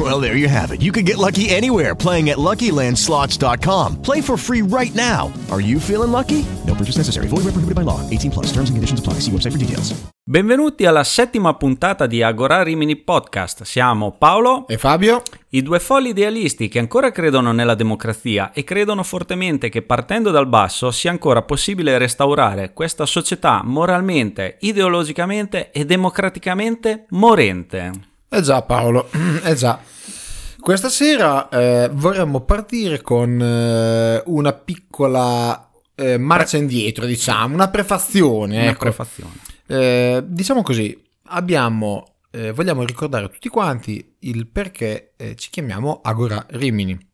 Well, there you have it. You can get lucky anywhere playing at LuckyLandSlots.com. Play for free right now. Are you feeling lucky? No purchase necessary. Void where prohibited by law. 18 plus. Terms and conditions apply. See website for details. Benvenuti alla settima puntata di Agora Rimini Podcast. Siamo Paolo E Fabio? I due folli idealisti che ancora credono nella democrazia e credono fortemente che partendo dal basso sia ancora possibile restaurare questa società moralmente, ideologicamente e democraticamente morente. Eh già Paolo, eh già. Questa sera eh, vorremmo partire con eh, una piccola eh, marcia indietro, diciamo, una prefazione. Una ecco. prefazione. Eh, diciamo così, abbiamo, eh, vogliamo ricordare a tutti quanti il perché eh, ci chiamiamo Agora Rimini.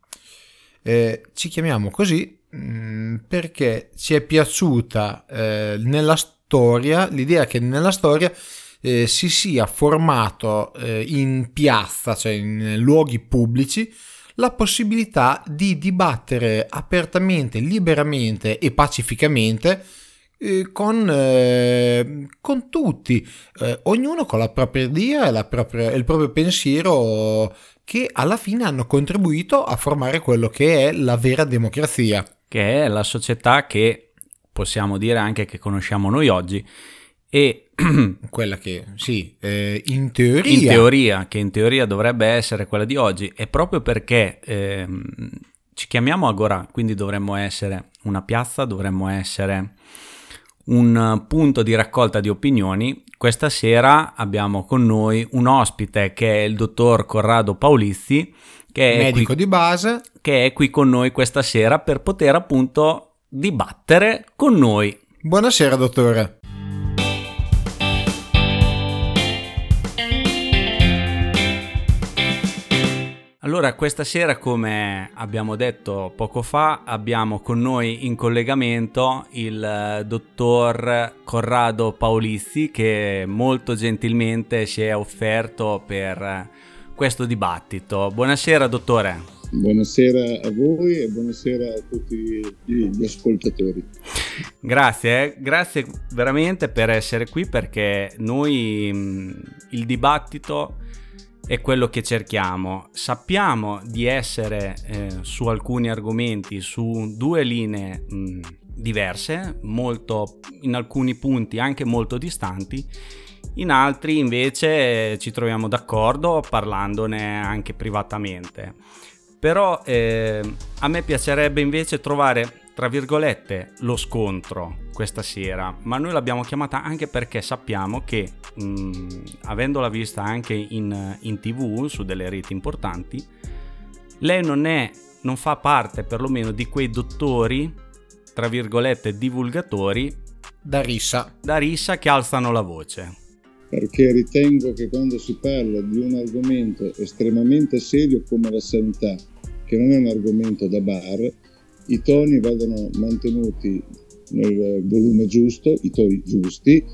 Ci chiamiamo così mh, perché ci è piaciuta nella storia l'idea che nella storia eh, si sia formato eh, in piazza, cioè in luoghi pubblici, la possibilità di dibattere apertamente, liberamente e pacificamente eh, con, eh, con tutti, eh, ognuno con la propria idea e il proprio pensiero che alla fine hanno contribuito a formare quello che è la vera democrazia. Che è la società che possiamo dire anche che conosciamo noi oggi e Quella che, sì, eh, in teoria... in teoria, che in teoria dovrebbe essere quella di oggi, è proprio perché ehm, ci chiamiamo Agora, quindi dovremmo essere una piazza, dovremmo essere un eh, punto di raccolta di opinioni. Questa sera abbiamo con noi un ospite che è il dottor Corrado Paulizzi, che è, medico qui, di base, che è qui con noi questa sera per poter appunto dibattere con noi. Buonasera dottore. Allora, questa sera, come abbiamo detto poco fa, abbiamo con noi in collegamento il eh, dottor Corrado Paulizzi che molto gentilmente si è offerto per eh, questo dibattito. Buonasera, dottore. Buonasera a voi e buonasera a tutti gli ascoltatori. Grazie, eh. grazie veramente per essere qui perché noi mh, il dibattito è quello che cerchiamo. Sappiamo di essere eh, su alcuni argomenti su due linee mh, diverse, molto in alcuni punti anche molto distanti. In altri invece ci troviamo d'accordo parlandone anche privatamente. Però eh, a me piacerebbe invece trovare, tra virgolette, lo scontro questa sera, ma noi l'abbiamo chiamata anche perché sappiamo che, mh, avendola vista anche in, in tv, su delle reti importanti, lei non è, non fa parte perlomeno di quei dottori, tra virgolette, divulgatori Da rissa. da rissa che alzano la voce. Perché ritengo che quando si parla di un argomento estremamente serio come la sanità, che non è un argomento da bar, i toni vadano mantenuti nel volume giusto, i toni giusti,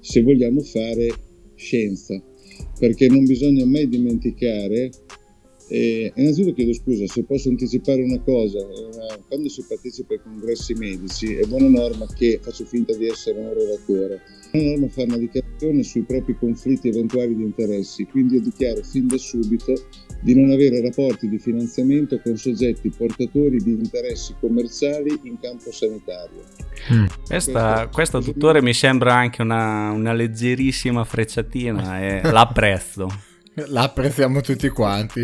se vogliamo fare scienza. Perché non bisogna mai dimenticare eh, innanzitutto chiedo scusa se posso anticipare una cosa, eh, quando si partecipa ai congressi medici è buona norma che faccio finta di essere un relatore, è buona norma fare una dichiarazione sui propri conflitti eventuali di interessi, quindi io dichiaro fin da subito di non avere rapporti di finanziamento con soggetti portatori di interessi commerciali in campo sanitario. Questa, questa dottore, mi sembra anche una, una leggerissima frecciatina e l'apprezzo. La apprezziamo tutti quanti.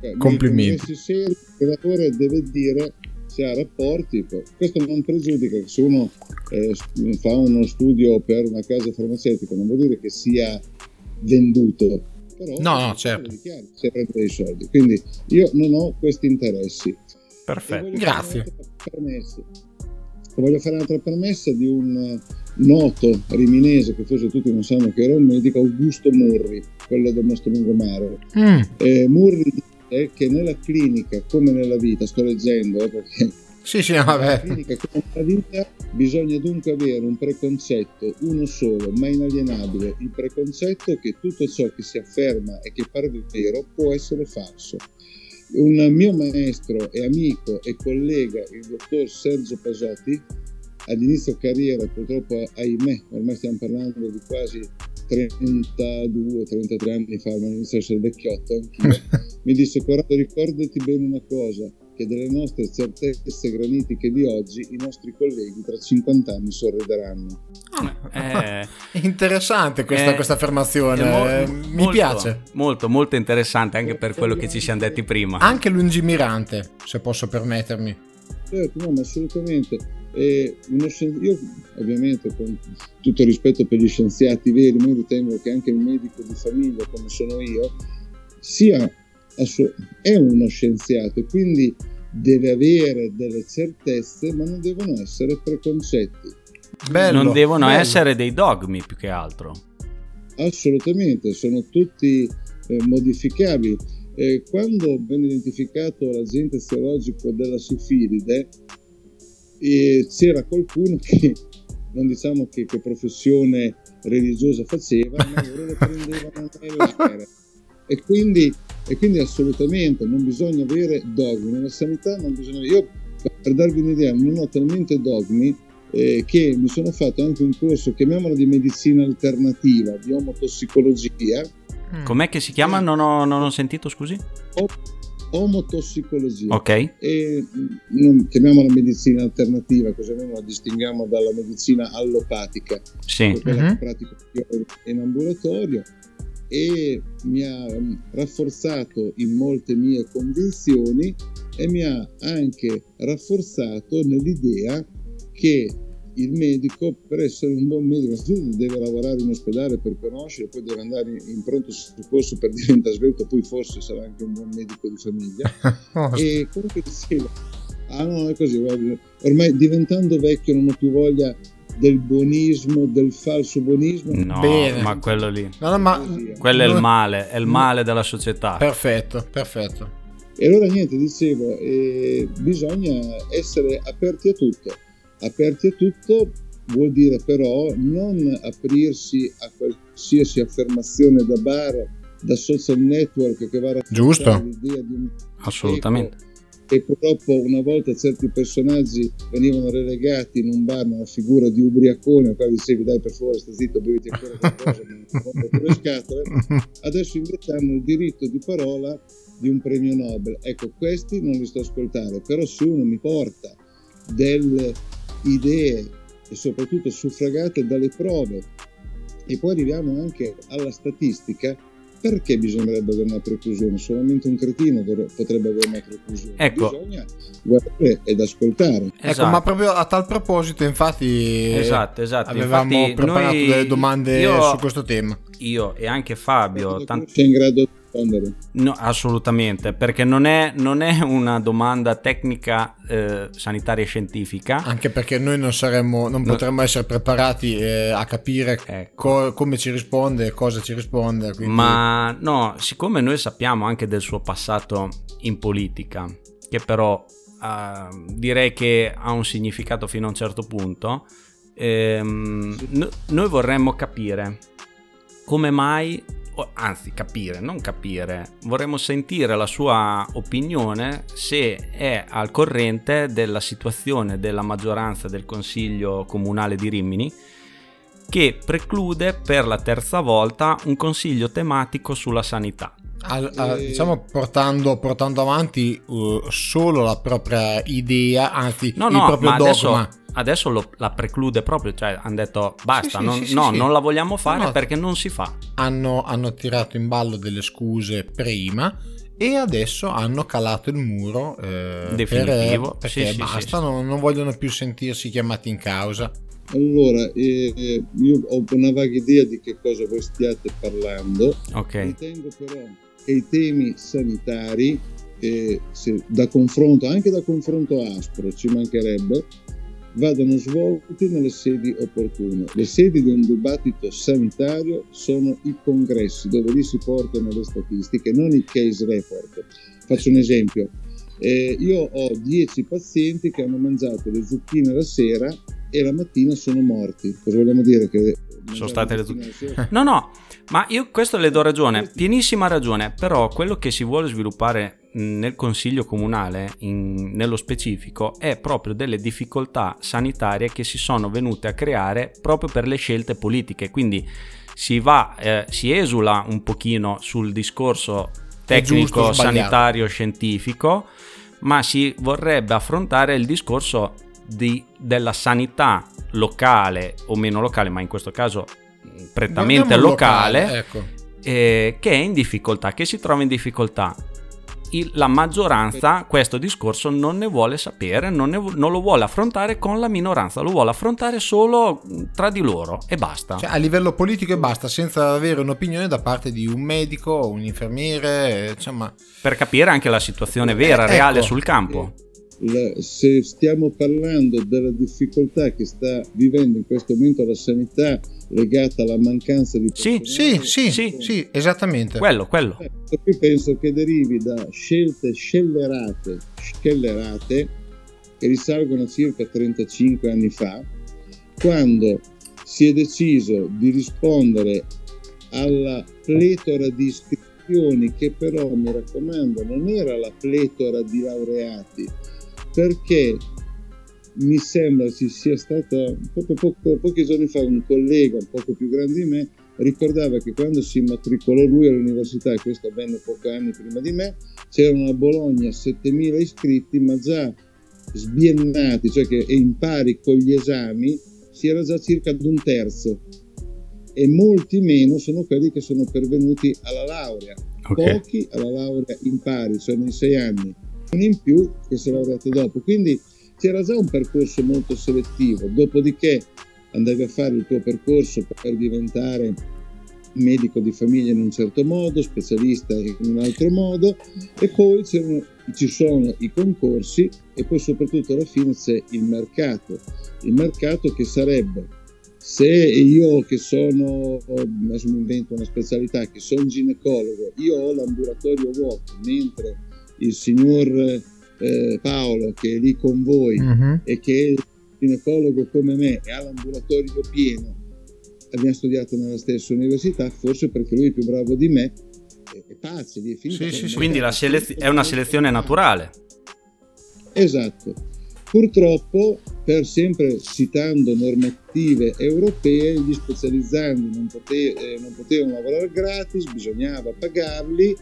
Nei Complimenti. congressi seri il relatore deve dire se ha rapporti, questo non pregiudica che se uno eh, fa uno studio per una casa farmaceutica non vuol dire che sia venduto, però No, no, certo. dichiara se prende dei soldi. Quindi io non ho questi interessi. Perfetto. Grazie. Voglio fare un'altra premessa di un noto riminese che forse tutti non sanno che era un medico, Augusto Murri, quello del nostro lungomare. Mm, Eh, Murri dice che nella clinica, come nella vita, sto leggendo eh, perché Sì, sì, vabbè. clinica come la vita bisogna dunque avere un preconcetto, uno solo, ma inalienabile, il preconcetto che tutto ciò che si afferma e che pare vero può essere falso. Un mio maestro e amico e collega, il dottor Sergio Pasotti, all'inizio carriera, purtroppo ahimè, ormai stiamo parlando di quasi 32-33 anni fa, ma inizio a essere vecchiotto anch'io, mi disse Corrado ricordati bene una cosa, che delle nostre certezze granitiche di oggi i nostri colleghi tra 50 anni sorrideranno. Eh, Interessante questa, Eh, questa affermazione, mo- eh, mi molto, piace. Molto, molto interessante anche per quello che ci siamo detti prima. Anche lungimirante, se posso permettermi. Certo, no, ma assolutamente. E uno scien- io ovviamente con tutto rispetto per gli scienziati veri, ma io ritengo che anche il medico di famiglia come sono io sia è uno scienziato e quindi deve avere delle certezze, ma non devono essere preconcetti. Bello, non devono bello. essere dei dogmi più che altro. Assolutamente, sono tutti eh, modificabili. Eh, quando venne identificato l'agente serologico della sifilide, eh, c'era qualcuno che, non diciamo che, che professione religiosa faceva, ma loro lo prendevano sfera. E quindi, e quindi assolutamente non bisogna avere dogmi. Nella sanità non bisogna Io, per darvi un'idea, non ho talmente dogmi eh, che mi sono fatto anche un corso, chiamiamolo di medicina alternativa, di omotossicologia. Com'è che si chiama? Non ho, non ho sentito, scusi. Omotossicologia. Ok. E mm, non, chiamiamola medicina alternativa, così almeno la distinguiamo dalla medicina allopatica, Sì. quella Mhm. che pratico io in ambulatorio e mi ha mm, rafforzato in molte mie convinzioni e mi ha anche rafforzato nell'idea che il medico per essere un buon medico innanzitutto deve lavorare in ospedale per conoscere poi deve andare in pronto soccorso per diventare svelto poi forse sarà anche un buon medico di famiglia Oh, e comunque dicevo, ah no, è così, ormai diventando vecchio non ho più voglia del buonismo, del falso buonismo. No, Bene. ma quello lì. No, no, ma Quello è il male, è il male della società. Perfetto, perfetto. E allora niente, dicevo, eh, bisogna essere aperti a tutto. Aperti a tutto vuol dire però non aprirsi a qualsiasi affermazione da bar, da social network che va a Giusto. l'idea di un Assolutamente. e purtroppo una volta certi personaggi venivano relegati in un bar nella figura di ubriacone, qua dicevi dai per favore sta zitto, beviti ancora qualcosa, non le scatole, adesso invece hanno il diritto di parola di un premio Nobel. Ecco, questi non li sto a ascoltare, però se uno mi porta delle idee e soprattutto suffragate dalle prove e poi arriviamo anche alla statistica, perché bisognerebbe avere una preclusione? Solamente un cretino potrebbe avere una preclusione. Ecco. Bisogna guardare ed ascoltare. Ecco, Esatto. ma proprio a tal proposito, infatti, Esatto, esatto. avevamo Infatti, preparato noi- delle domande io- su questo tema. Io e anche Fabio, Ecco, tant- sei in grado di rispondere. no, assolutamente, perché non è, non è una domanda tecnica eh, sanitaria e scientifica. Anche perché noi non saremmo, non No. potremmo essere preparati eh, a capire Ecco. co- come ci risponde, cosa ci risponde. quindi- Ma no, siccome noi sappiamo anche del suo passato in politica, che però eh, direi che ha un significato fino a un certo punto, ehm, no- noi vorremmo capire come mai, o- anzi capire, non capire, vorremmo sentire la sua opinione se è al corrente della situazione della maggioranza del Consiglio Comunale di Rimini che preclude per la terza volta un consiglio tematico sulla sanità. Al- a- Eh. diciamo portando, portando avanti uh, solo la propria idea, anzi No, il no, proprio ma dogma. adesso, adesso lo- la preclude proprio, cioè hanno detto basta, sì, non, sì, sì, no, sì. non la vogliamo fare No. perché non si fa. Hanno, hanno tirato in ballo delle scuse prima e adesso hanno calato il muro eh, Definitivo. per- perché sì, basta, sì, sì. Non, non vogliono più sentirsi chiamati in causa. Allora, eh, eh, io ho una vaga idea di che cosa voi stiate parlando. Ok, Ritengo però che i temi sanitari, eh, se- da confronto, anche da confronto aspro, ci mancherebbe, vadano svolti nelle sedi opportune. Le sedi di un dibattito sanitario sono i congressi, dove lì si portano le statistiche, non i case report. Faccio un esempio. Eh, io ho 10 pazienti che hanno mangiato le zucchine la sera e la mattina sono morti. Cosa vogliamo dire? Che sono state le zucchine? No, no, ma io questo le do ragione, pienissima ragione, però quello che si vuole sviluppare nel consiglio comunale in, nello specifico è proprio delle difficoltà sanitarie che si sono venute a creare proprio per le scelte politiche, quindi si va, eh, si esula un pochino sul discorso tecnico, sanitario, scientifico, ma si vorrebbe affrontare il discorso di, della sanità locale o meno locale, ma in questo caso prettamente locale, locale ecco. eh, che è in difficoltà, che si trova in difficoltà il, la maggioranza questo discorso non ne vuole sapere, non, ne, non, lo vuole affrontare con la minoranza, lo vuole affrontare solo tra di loro e basta. Cioè, a livello politico e basta, senza avere un'opinione da parte di un medico, un infermiere, insomma... Per capire anche la situazione vera, eh, reale ecco. sul campo. Se stiamo parlando della difficoltà che sta vivendo in questo momento la sanità legata alla mancanza di sì, sì, sì, sì, sì, esattamente. Quello, quello. Io penso che derivi da scelte scellerate, scellerate che risalgono a circa 35 anni fa, quando si è deciso di rispondere alla pletora di iscrizioni che però, mi raccomando, non era la pletora di laureati, perché mi sembra ci sia stato poco, poco, pochi giorni fa un collega un poco più grande di me ricordava che quando si immatricolò lui all'università, e questo avvenne pochi anni prima di me, c'erano a Bologna 7.000 iscritti, ma già sbiennati, cioè che in pari con gli esami, si era già circa ad un terzo e molti meno sono quelli che sono pervenuti alla laurea. Okay. Pochi alla laurea in pari, cioè nei sei anni, in più che si è laureato dopo. Quindi c'era già un percorso molto selettivo, dopodiché andavi a fare il tuo percorso per diventare medico di famiglia in un certo modo, specialista in un altro modo e poi ci sono i concorsi e poi soprattutto alla fine c'è il mercato, il mercato che sarebbe se io che sono, adesso mi invento una specialità, che sono ginecologo, io ho l'ambulatorio vuoto, mentre il signor eh, Paolo che è lì con voi uh-huh. e che è ginecologo come me e ha l'ambulatorio pieno, abbiamo studiato nella stessa università, forse perché lui è più bravo di me, e pace, lì è finito. Sì, sì, Quindi selez- è una selezione naturale. Esatto. Purtroppo, per sempre citando normative europee, gli specializzandi non, pote- eh, non potevano lavorare gratis, bisognava pagarli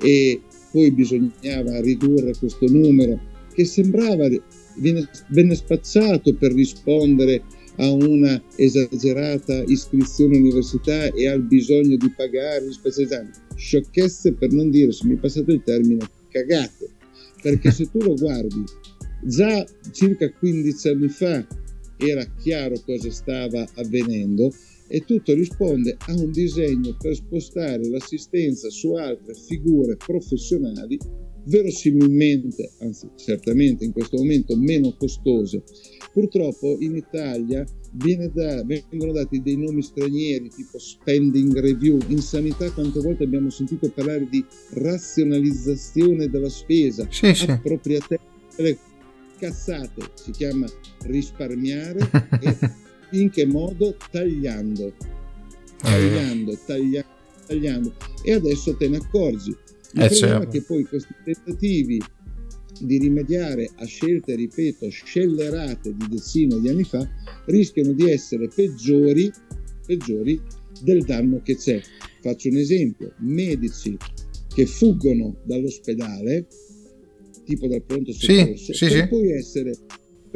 e poi bisognava ridurre questo numero che sembrava viene, venne spacciato per rispondere a una esagerata iscrizione all'università e al bisogno di pagare gli specializzanti. Sciocchezze per non dire, se mi passate il termine, cagate. Perché se tu lo guardi, già circa 15 anni fa era chiaro cosa stava avvenendo e tutto risponde a un disegno per spostare l'assistenza su altre figure professionali verosimilmente, anzi certamente in questo momento meno costose. Purtroppo in Italia da, vengono dati dei nomi stranieri tipo spending review, in sanità quante volte abbiamo sentito parlare di razionalizzazione della spesa, sì, sì. appropriatezza, cazzate, si chiama risparmiare e in che modo? Tagliando, tagliando, tagliando, tagliando. E adesso te ne accorgi. Il eh problema certo. è che poi questi tentativi di rimediare a scelte, ripeto, scellerate di decine di anni fa, rischiano di essere peggiori, peggiori del danno che c'è. Faccio un esempio, medici che fuggono dall'ospedale, tipo dal pronto soccorso, sì, sì, per, sì. Poi essere,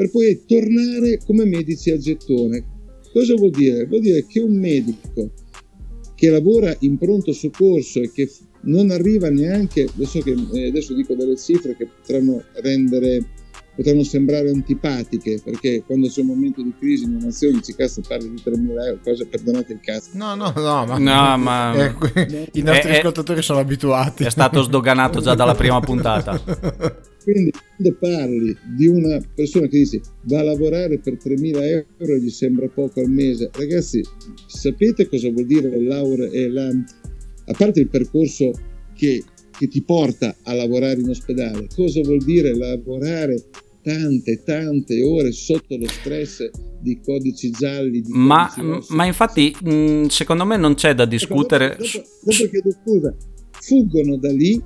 per poi tornare come medici a gettone. Cosa vuol dire? Vuol dire che un medico che lavora in pronto soccorso e che non arriva neanche, adesso, che, eh, adesso dico delle cifre che potranno rendere, potranno sembrare antipatiche, perché quando c'è un momento di crisi in una nazione ci cazzo parli di 3.000 euro, cosa perdonate il cazzo. No, no, no, ma, no, ma... Eh, i nostri è, ascoltatori sono abituati. È stato sdoganato già dalla prima puntata. Quindi quando parli di una persona che dice va a lavorare per 3.000 euro gli sembra poco al mese, ragazzi sapete cosa vuol dire la laurea e la a parte il percorso che che ti porta a lavorare in ospedale. Cosa vuol dire lavorare tante, tante ore sotto lo stress di codici gialli? Di ma, codici ma, infatti, mh, secondo me non c'è da discutere. Dopo, dopo, dopo chiedo scusa, fuggono da lì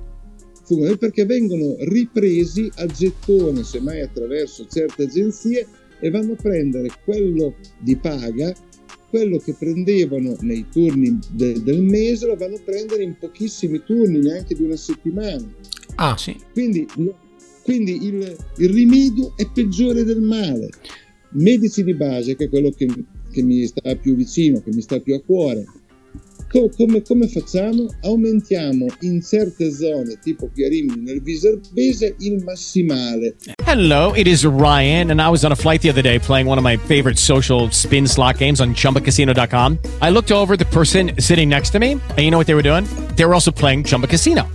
fuggono perché vengono ripresi a gettone, semmai attraverso certe agenzie, e vanno a prendere quello di paga, quello che prendevano nei turni de- del mese, lo vanno a prendere in pochissimi turni, neanche di una settimana. Ah, sì. Quindi, quindi il, il, rimedio è peggiore del male. Medici di base, che è quello che, che mi sta più vicino, che mi sta più a cuore, come, come, facciamo? Aumentiamo in certe zone, tipo nel Viserbese, il massimale. Hello, it is Ryan, and I was on a flight the other day playing one of my favorite social spin slot games on ChumbaCasino.com. I looked over the person sitting next to me, and you know what they were doing? They were also playing Chumba Casino.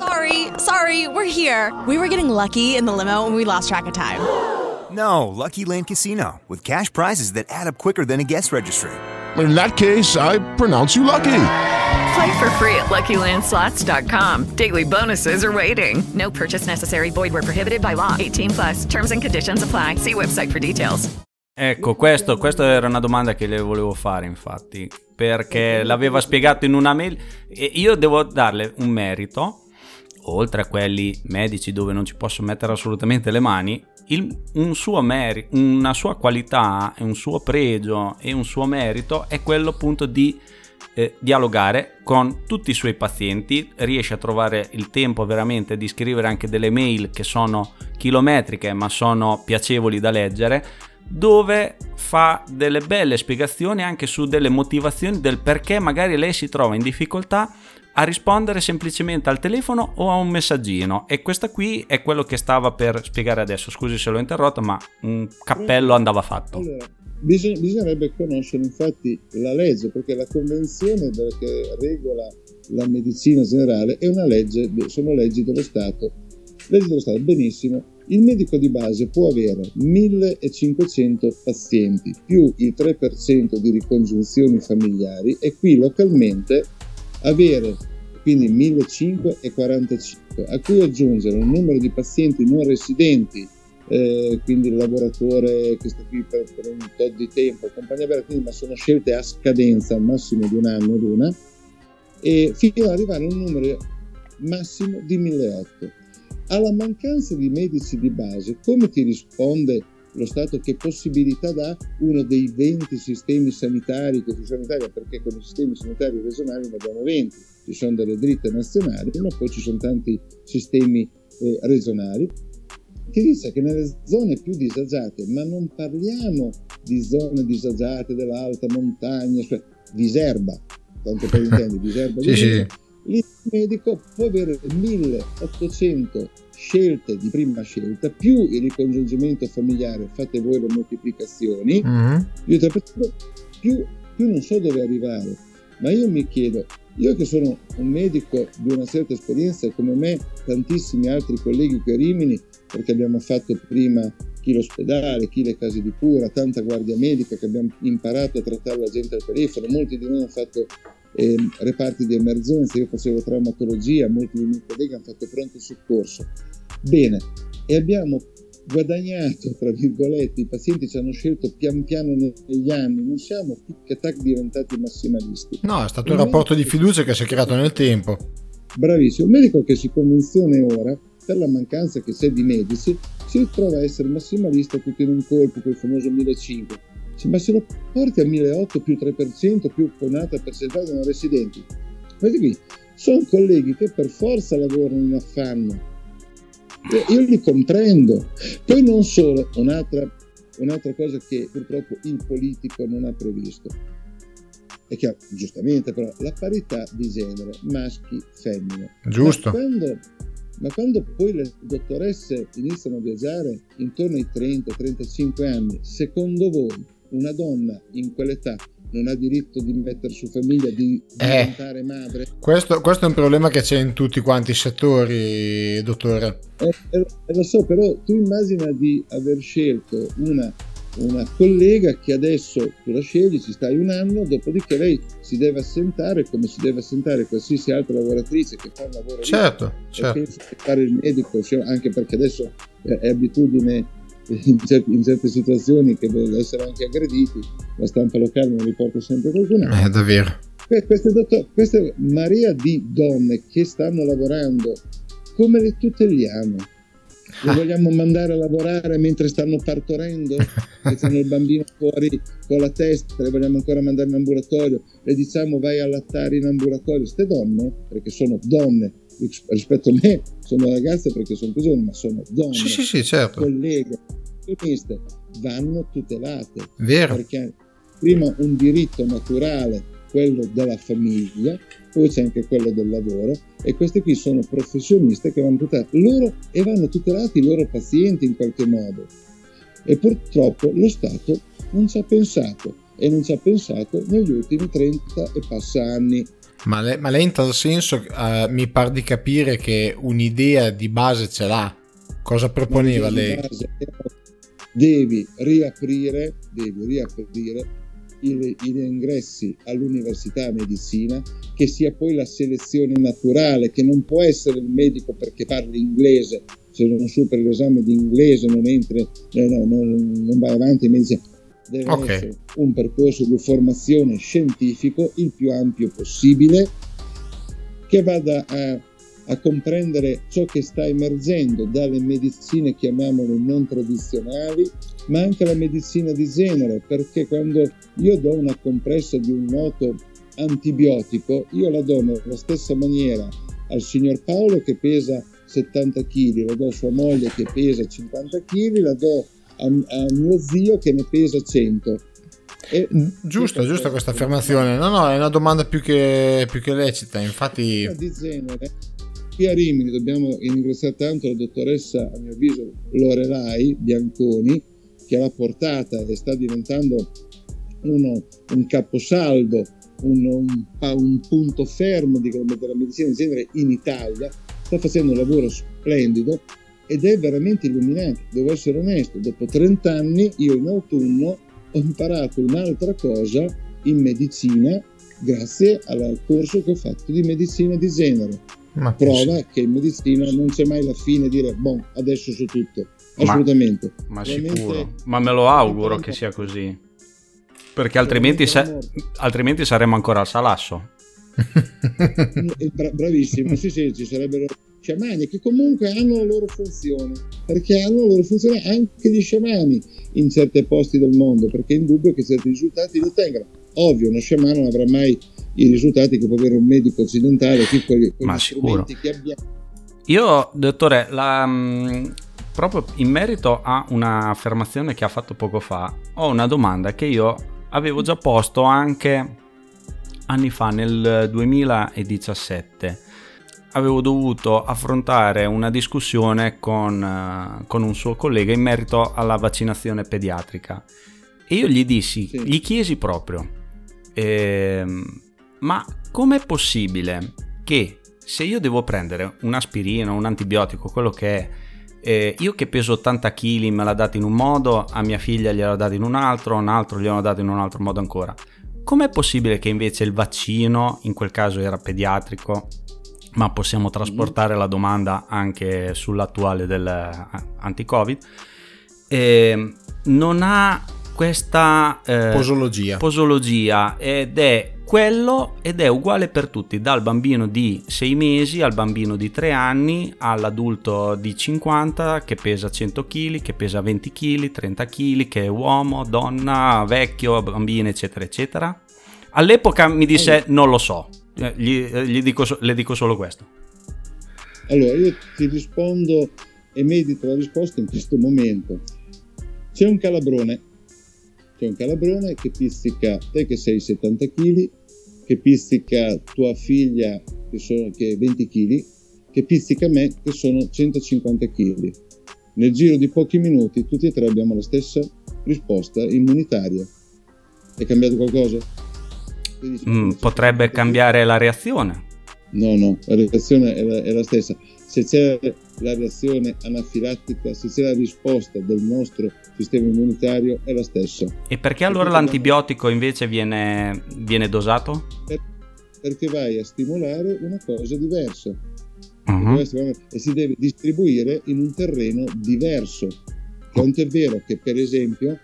Sorry, sorry, we're here. We were getting lucky in the limo and we lost track of time. No, Lucky Land Casino. With cash prizes that add up quicker than a guest registry in that case, I pronounce you lucky. Play for free at LuckyLandSlots.com. Daily bonuses are waiting. No purchase necessary. Void were prohibited by law. 18 plus. Terms and conditions apply. See website for details. Ecco, questo, questa era una domanda che le volevo fare, infatti, perché l'aveva spiegato in una mail e io devo darle un merito, oltre a quelli medici dove non ci posso mettere assolutamente le mani, il, un suo meri- una sua qualità, un suo pregio e un suo merito è quello appunto di eh, dialogare con tutti i suoi pazienti, riesce a trovare il tempo veramente di scrivere anche delle mail che sono chilometriche ma sono piacevoli da leggere, dove fa delle belle spiegazioni anche su delle motivazioni del perché magari lei si trova in difficoltà a rispondere semplicemente al telefono o a un messaggino. E questo qui è quello che stava per spiegare adesso. Scusi se l'ho interrotto ma un cappello andava fatto. Allora, bisog- bisognerebbe conoscere infatti la legge perché la convenzione che regola la medicina generale è una legge sono leggi dello Stato leggi dello Stato benissimo. Il medico di base può avere 1500 pazienti più il 3% di ricongiunzioni familiari e qui localmente avere quindi 1545 a cui aggiungere un numero di pazienti non residenti eh, quindi il lavoratore che sta qui per, per un tot di tempo compagnia vera quindi ma sono scelte a scadenza al massimo di un anno l'una e fino ad arrivare a un numero massimo di 1800 alla mancanza di medici di base come ti risponde lo Stato che possibilità dà uno dei 20 sistemi sanitari che ci sono in Italia, perché con i sistemi sanitari regionali ne abbiamo 20, ci sono delle dritte nazionali, ma poi ci sono tanti sistemi eh, regionali, che dice che nelle zone più disagiate, ma non parliamo di zone disagiate dell'alta montagna, cioè Viserba, tanto per intendere, Viserba, sì, sì. Medico può avere 1800 scelte di prima scelta più il ricongiungimento familiare, fate voi le moltiplicazioni, mm-hmm. più, più, più non so dove arrivare. Ma io mi chiedo, io che sono un medico di una certa esperienza e come me tantissimi altri colleghi qui a Rimini, perché abbiamo fatto prima chi l'ospedale, chi le case di cura, tanta guardia medica che abbiamo imparato a trattare la gente al telefono, molti di noi hanno fatto eh, reparti di emergenza, io facevo traumatologia, molti dei miei colleghi hanno fatto pronto soccorso. Bene, e abbiamo guadagnato, tra virgolette, i pazienti ci hanno scelto pian piano negli anni, non siamo tic tac diventati massimalisti. No, è stato un, rapporto di fiducia che si è creato nel tempo. Bravissimo, un medico che si convenzione ora, per la mancanza che c'è di medici, si ritrova a essere massimalista tutto in un colpo, quel famoso 1500 ma se lo porti a 1.800 più 3% più un'altra percentuale non residenti, questi qui sono colleghi che per forza lavorano in affanno. Io li comprendo. Poi non solo, un'altra, un'altra cosa che purtroppo il politico non ha previsto è che giustamente però la parità di genere maschi femmine giusto ma quando, Ma quando poi le dottoresse iniziano a viaggiare intorno ai 30-35 anni, secondo voi una donna in quell'età non ha diritto di mettere su famiglia, di Eh. diventare madre? Questo, questo è un problema che c'è in tutti quanti i settori, dottore. Eh, eh, eh, lo so, però tu immagina di aver scelto una, una collega che adesso tu la scegli, ci stai un anno, dopodiché lei si deve assentare come si deve assentare qualsiasi altra lavoratrice che fa un lavoro lì. Certo, E certo. che fare il medico, anche perché adesso è, è abitudine in, cer- in certe situazioni che deve essere anche aggrediti, la stampa locale ne riporta sempre qualcuno. Eh, davvero. Que- Queste, dottor- queste marea di donne che stanno lavorando, come le tuteliamo? Le vogliamo mandare a lavorare mentre stanno partorendo? Che hanno il bambino fuori con la testa, le vogliamo ancora mandare in ambulatorio? Le diciamo vai a lattare in ambulatorio? Queste donne, perché sono donne, ris- rispetto a me sono ragazze perché sono più giovani, ma sono donne, Sì, sì, sì, certo. colleghe, professioniste, vanno tutelate Vero. perché prima un diritto naturale, quello della famiglia, poi c'è anche quello del lavoro e queste qui sono professioniste che vanno tutelate loro e vanno tutelati i loro pazienti in qualche modo. E purtroppo lo Stato non ci ha pensato e non ci ha pensato negli ultimi 30 e passa anni. Ma, lei, ma lei in tal senso eh, mi pare di capire che un'idea di base ce l'ha. Cosa proponeva lei? base, Devi riaprire, devi riaprire gli ingressi all'università medicina, che sia poi la selezione naturale, che non può essere il medico perché parli inglese, se non superi l'esame di inglese non entri, eh, no, non, non vai avanti in medicina. Deve Ok. essere un percorso di formazione scientifico il più ampio possibile, che vada a, a comprendere ciò che sta emergendo dalle medicine, chiamiamole non tradizionali, ma anche la medicina di genere, perché quando io do una compressa di un noto antibiotico, io la do nella stessa maniera al signor Paolo che pesa 70 kg, la do a sua moglie che pesa 50 kg, la do a, a mio zio che ne pesa 100. E Giusto, giusta questa affermazione. No, no, è una domanda più che, più che lecita. Infatti, di genere. Qui a Rimini dobbiamo ringraziare tanto la dottoressa, a mio avviso, Lorelai Bianconi, che l'ha portata e sta diventando uno- un caposaldo, un, un- un punto fermo di- della medicina di genere in Italia. Sta facendo un lavoro splendido ed è veramente illuminante. Devo essere onesto, dopo 30 anni io in autunno ho imparato un'altra cosa in medicina grazie al corso che ho fatto di medicina di genere. Ma Prova che in medicina non c'è mai la fine di dire, boh, adesso so tutto. Ma- Assolutamente. Ma Veramente- sicuro, ma me lo auguro che sia così. Perché altrimenti, sa- altrimenti saremmo ancora al salasso. Eh, bra- bravissimo, sì, sì, ci sarebbero sciamani che comunque hanno la loro funzione, perché hanno la loro funzione anche gli sciamani in certi posti del mondo, perché è indubbio che certi risultati li ottengano. Ovvio, uno sciamano non avrà mai i risultati che può avere un medico occidentale, con Ma gli sicuro. strumenti che abbiamo. Io, dottore, la, mh, proprio in merito a un'affermazione che ha fatto poco fa, ho una domanda che io avevo già posto anche anni fa, nel 2017. Avevo dovuto affrontare una discussione con, eh, con un suo collega in merito alla vaccinazione pediatrica. E io gli dissi, gli chiesi proprio, ehm, ma com'è possibile che se io devo prendere un'aspirina, un antibiotico, quello che è, eh, io che peso 80 kg me l'ha dato in un modo, a mia figlia gliel'ho dato in un altro, a un altro gliel'ho dato in un altro modo ancora. Com'è possibile che invece il vaccino, in quel caso era pediatrico, ma possiamo trasportare la domanda anche sull'attuale del eh, anti-covid, eh, non ha questa eh, Posologia. posologia ed è quello ed è uguale per tutti, dal bambino di 6 mesi al bambino di 3 anni all'adulto di 50 che pesa 100 kg, che pesa 20 kg, 30 kg, che è uomo, donna, vecchio, bambino, eccetera, eccetera. All'epoca mi disse non lo so, Eh, gli, eh, gli dico le dico solo questo. Allora, io ti rispondo e medito la risposta in questo momento. C'è un calabrone, c'è un calabrone che pizzica te che sei 70 kg, che pizzica tua figlia che, sono, che è 20 kg, che pizzica me che sono 150 kg. Nel giro di pochi minuti tutti e tre abbiamo la stessa risposta immunitaria. È cambiato qualcosa? Mm, potrebbe cambiare la reazione. No, no, la reazione è la, è la stessa. Se c'è la reazione anafilattica, se c'è la risposta del nostro sistema immunitario, è la stessa. E perché allora l'antibiotico invece viene, viene dosato? Per, perché vai a stimolare una cosa diversa. Uh-huh. E si deve distribuire in un terreno diverso. Tanto è vero che, per esempio,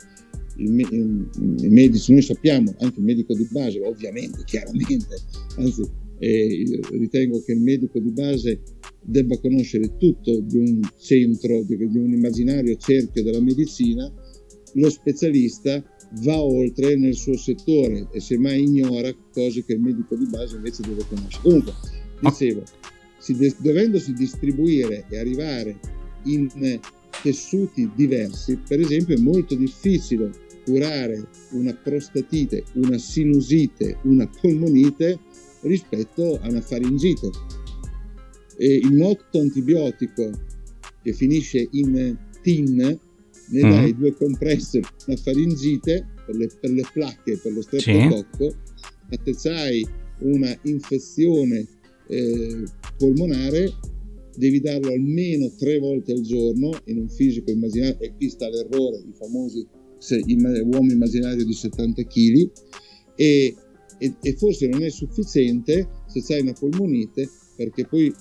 i medici, noi sappiamo, anche il medico di base, ovviamente, chiaramente, anzi eh, ritengo che il medico di base debba conoscere tutto di un centro, di, di un immaginario cerchio della medicina, lo specialista va oltre nel suo settore e semmai ignora cose che il medico di base invece deve conoscere. Comunque, dicevo, si, dovendosi distribuire e arrivare in tessuti diversi, per esempio è molto difficile curare una prostatite, una sinusite, una polmonite rispetto a una faringite. E il noto antibiotico che finisce in TIN ne mm. dai due compresse una faringite per le, per le placche, per lo streptococco, sì. ma se hai una infezione eh, polmonare devi darlo almeno tre volte al giorno in un fisico immaginario e qui sta l'errore, i famosi se, uomo immaginario di 70 kg e, e, e, forse non è sufficiente se hai una polmonite perché poi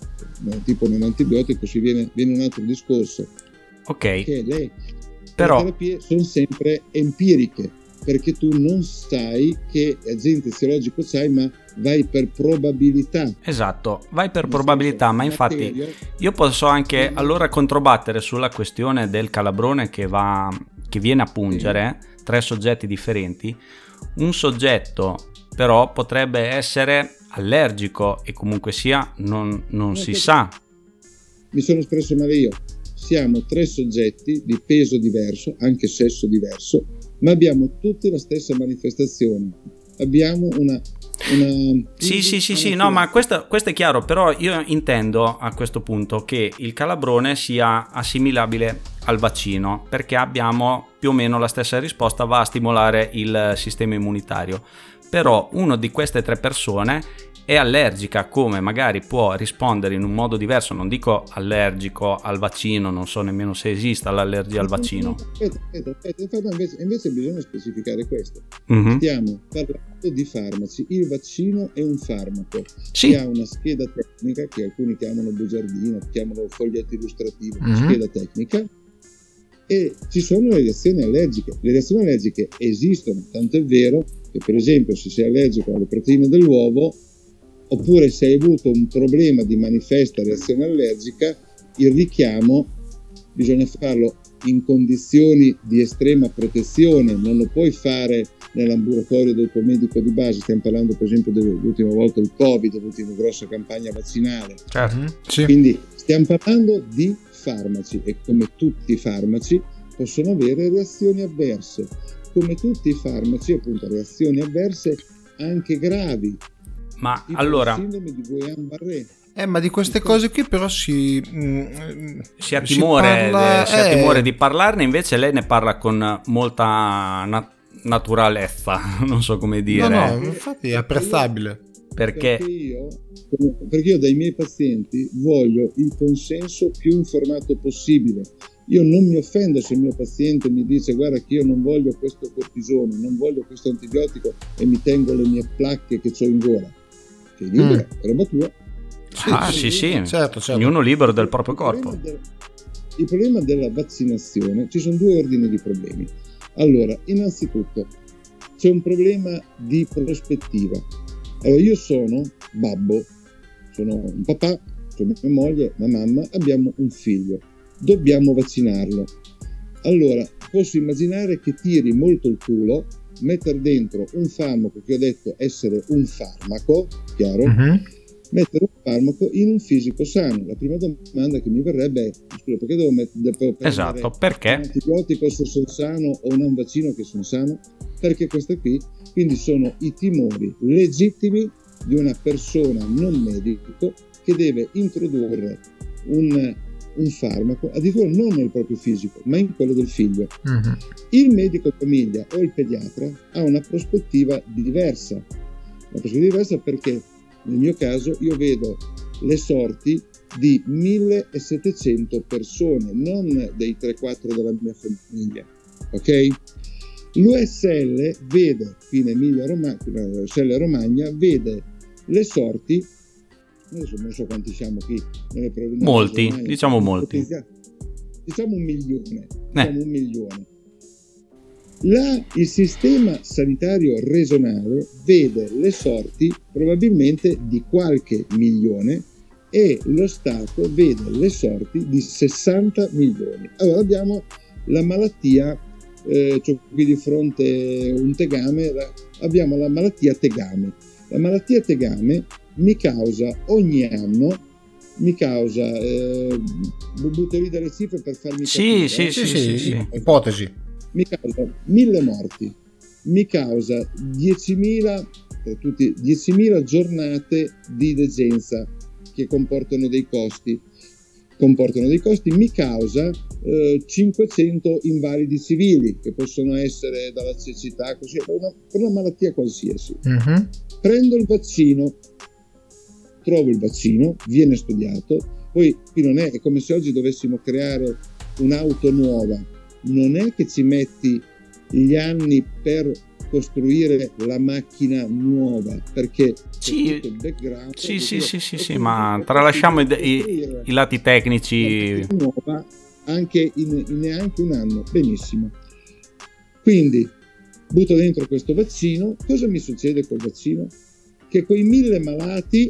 tipo nell'antibiotico si viene, viene un altro discorso ok che le, però... le terapie sono sempre empiriche perché tu non sai che agente eziologico c'hai ma vai per probabilità. Esatto, vai per probabilità, ma infatti io posso anche allora controbattere sulla questione del calabrone che, va, che viene a pungere tre soggetti differenti. Un soggetto però potrebbe essere allergico e comunque sia non, non si sa. Mi sono espresso male io. Siamo tre soggetti di peso diverso, anche sesso diverso, ma abbiamo tutti la stessa manifestazione. Abbiamo una una... Sì, sì, sì, sì, no, ma questo, questo, è chiaro, però io intendo a questo punto che il calabrone sia assimilabile al vaccino, perché abbiamo più o meno la stessa risposta, va a stimolare il sistema immunitario. Però uno di queste tre persone è allergica, come magari può rispondere in un modo diverso, non dico allergico al vaccino, non so nemmeno se esista l'allergia al vaccino. Aspetta, aspetta, aspetta invece, invece, bisogna specificare questo. Mm-hmm. Stiamo parlando di farmaci, il vaccino è un farmaco sì. che ha una scheda tecnica che alcuni chiamano bugiardino, chiamano foglietto illustrativo, mm-hmm. scheda tecnica, e ci sono le reazioni allergiche. Le reazioni allergiche esistono, tanto è vero che per esempio se sei allergico alle proteine dell'uovo oppure se hai avuto un problema di manifesta reazione allergica, il richiamo bisogna farlo in condizioni di estrema protezione, non lo puoi fare nell'ambulatorio del tuo medico di base, stiamo parlando per esempio dell'ultima volta del Covid, dell'ultima grossa campagna vaccinale. Certo. Sì. Quindi stiamo parlando di farmaci e come tutti i farmaci possono avere reazioni avverse. Come tutti i farmaci, appunto, reazioni avverse anche gravi, ma allora... Eh, ma di queste cose qui però si... Mm, si ha timore, si parla, si ha eh... timore di parlarne, invece lei ne parla con molta na- naturalezza, non so come dire. No, no, infatti è apprezzabile. Perché? Perché io, perché io dai miei pazienti voglio il consenso più informato possibile. Io non mi offendo se il mio paziente mi dice guarda che io non voglio questo cortisone, non voglio questo antibiotico e mi tengo le mie placche che ho in gola sei libero, mm. è roba tua. Sì, ah, sì, sì, certo, certo. ognuno libero del proprio corpo. Il problema, del, il problema della vaccinazione, ci sono due ordini di problemi. Allora, innanzitutto, c'è un problema di prospettiva. Allora, io sono babbo, sono un papà, sono mia moglie, la mamma, abbiamo un figlio, dobbiamo vaccinarlo. Allora, posso immaginare che tiri molto il culo mettere dentro un farmaco che ho detto essere un farmaco, chiaro? Uh-huh. Mettere un farmaco in un fisico sano. La prima domanda che mi verrebbe è: scusa, perché devo mettere esatto, perché? un antibiotico se sono sano o un vaccino che sono sano? Perché queste qui, quindi sono i timori legittimi di una persona non medico che deve introdurre un, un farmaco, addirittura non nel proprio fisico, ma in quello del figlio. Mhm. Il medico famiglia o il pediatra ha una prospettiva diversa. Una prospettiva diversa perché nel mio caso io vedo le sorti di 1700 persone, non dei 3-4 della mia famiglia. Ok? L'USL vede, qui in Emilia Romagna, l'USL Romagna vede le sorti, adesso non so quanti siamo qui, nelle province Molti, ormai, diciamo molti. potenziali. Diciamo un milione. Eh. Diciamo un milione. La- il sistema sanitario regionale vede le sorti probabilmente di qualche milione e lo Stato vede le sorti di 60 milioni. Allora abbiamo la malattia, eh, c'ho qui di fronte un tegame, abbiamo la malattia tegame. La malattia tegame mi causa ogni anno, mi causa, eh, butto lì delle cifre per farmi Sì, capire, sì, eh. sì, sì, sì. Ipotesi. mi causa mille morti, mi causa 10.000, per tutti, 10.000 giornate di degenza che comportano dei costi, comportano dei costi, mi causa eh, 500 invalidi civili che possono essere dalla cecità, così, per una, per una malattia qualsiasi. Mhm. Prendo il vaccino, trovo il vaccino, viene studiato, poi qui non è, è come se oggi dovessimo creare un'auto nuova, non è che ci metti gli anni per costruire la macchina nuova, perché Sì, il background. Sì, sì, sì, sì, sì, ma tralasciamo i, i- i lati tecnici. nuova anche in, in neanche un anno. Benissimo. Quindi butto dentro questo vaccino. Cosa mi succede col vaccino? Che quei mille malati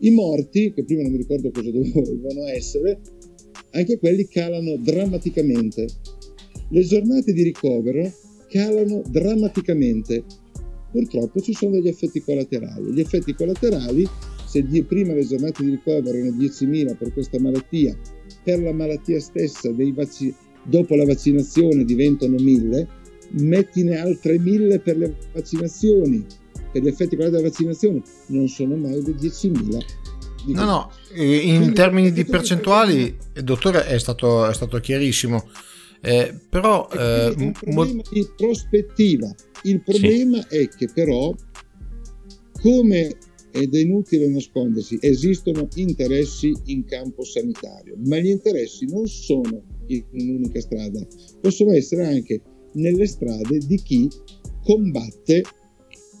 I morti, che prima non mi ricordo cosa dovevano essere, anche quelli calano drammaticamente. Le giornate di ricovero calano drammaticamente. Purtroppo ci sono degli effetti collaterali. Gli effetti collaterali, se prima le giornate di ricovero erano 10.000 per questa malattia, per la malattia stessa vaccini, dopo la vaccinazione diventano 1.000, mettine altre 1.000 per le vaccinazioni, per gli effetti della vaccinazione, non sono mai dei 10.000. di No, no, in termini di percentuali, il dottore è stato, è stato chiarissimo. Eh, però eh, un mo- problema di prospettiva. Il problema è che però, come ed è inutile nascondersi, esistono interessi in campo sanitario, ma gli interessi non sono in un'unica strada, possono essere anche nelle strade di chi combatte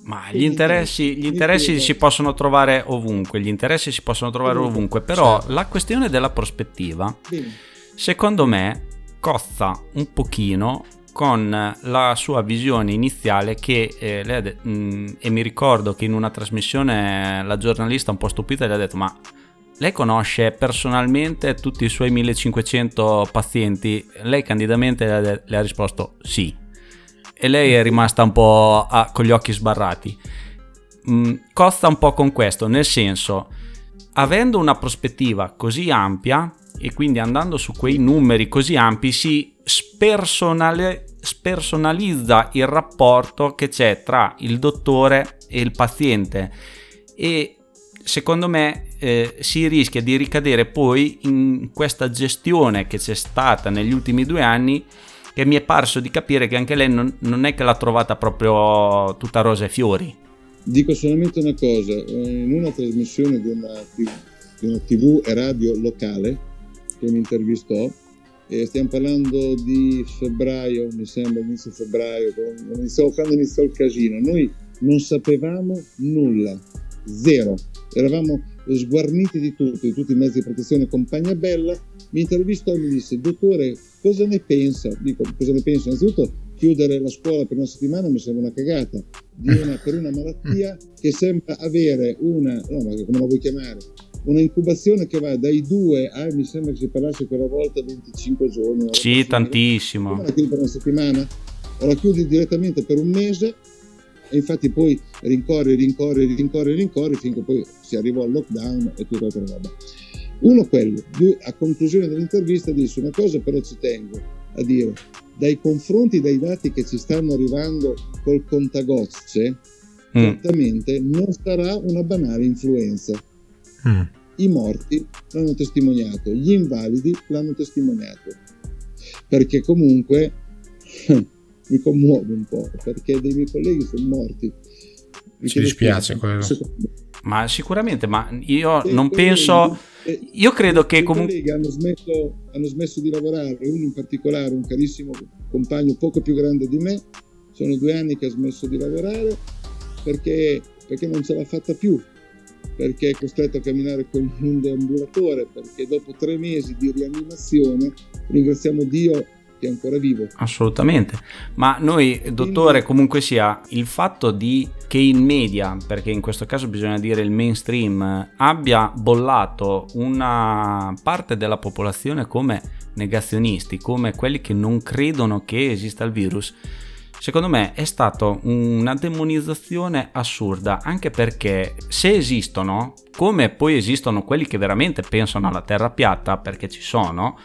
Ma gli interessi, gli interessi si possono trovare ovunque, gli interessi si possono trovare ovunque, però la questione della prospettiva, secondo me, cozza un pochino con la sua visione iniziale che eh, lei ha de- mh, e mi ricordo che in una trasmissione la giornalista un po' stupita le ha detto ma lei conosce personalmente tutti i suoi 1500 pazienti? Lei candidamente le ha, de- le ha risposto sì e lei è rimasta un po' a- con gli occhi sbarrati. Mm, costa un po' con questo, nel senso, avendo una prospettiva così ampia e quindi andando su quei numeri così ampi, si spersonalizza il rapporto che c'è tra il dottore e il paziente e secondo me eh, si rischia di ricadere poi in questa gestione che c'è stata negli ultimi due anni che mi è parso di capire che anche lei non, non è che l'ha trovata proprio tutta rose e fiori. Dico solamente una cosa, in una trasmissione di una, di una tv e radio locale che mi intervistò, e stiamo parlando di febbraio, mi sembra inizio febbraio, quando iniziò il casino, noi non sapevamo nulla, zero, eravamo sguarniti di tutto, di tutti i mezzi di protezione compagnia bella, mi intervistò e mi disse, dottore, cosa ne pensa? Dico, cosa ne penso? Innanzitutto chiudere la scuola per una settimana mi sembra una cagata, una, per una malattia che sembra avere una, no, ma come la vuoi chiamare? Una incubazione che va dai 2 a, mi sembra che si parlasse quella volta, 25 giorni. Sì, tantissimo. La chiudi per una settimana? O la chiudi direttamente per un mese e infatti poi rincorri, rincorri, rincorri, rincorri finché poi si arrivò al lockdown e tutta quella roba. Uno quello, due, a conclusione dell'intervista disse una cosa però ci tengo a dire, dai confronti dei dati che ci stanno arrivando col contagocce, mm. certamente non sarà una banale influenza. Mm. I morti l'hanno testimoniato, gli invalidi l'hanno testimoniato, perché comunque mi commuove un po', perché dei miei colleghi sono morti. Mi Ci dispiace quello. Ma sicuramente, ma io e non penso... io credo che comunque... Hanno smesso, hanno smesso di lavorare, uno in particolare, un carissimo compagno poco più grande di me, sono due anni che ha smesso di lavorare perché, perché non ce l'ha fatta più, perché è costretto a camminare con un deambulatore, perché dopo tre mesi di rianimazione, ringraziamo Dio che è ancora vivo. Assolutamente. Ma noi, dottore, comunque sia, il fatto di che in media, perché in questo caso bisogna dire il mainstream, abbia bollato una parte della popolazione come negazionisti, come quelli che non credono che esista il virus, secondo me è stata una demonizzazione assurda, anche perché se esistono, come poi esistono quelli che veramente pensano alla terra piatta, perché ci sono,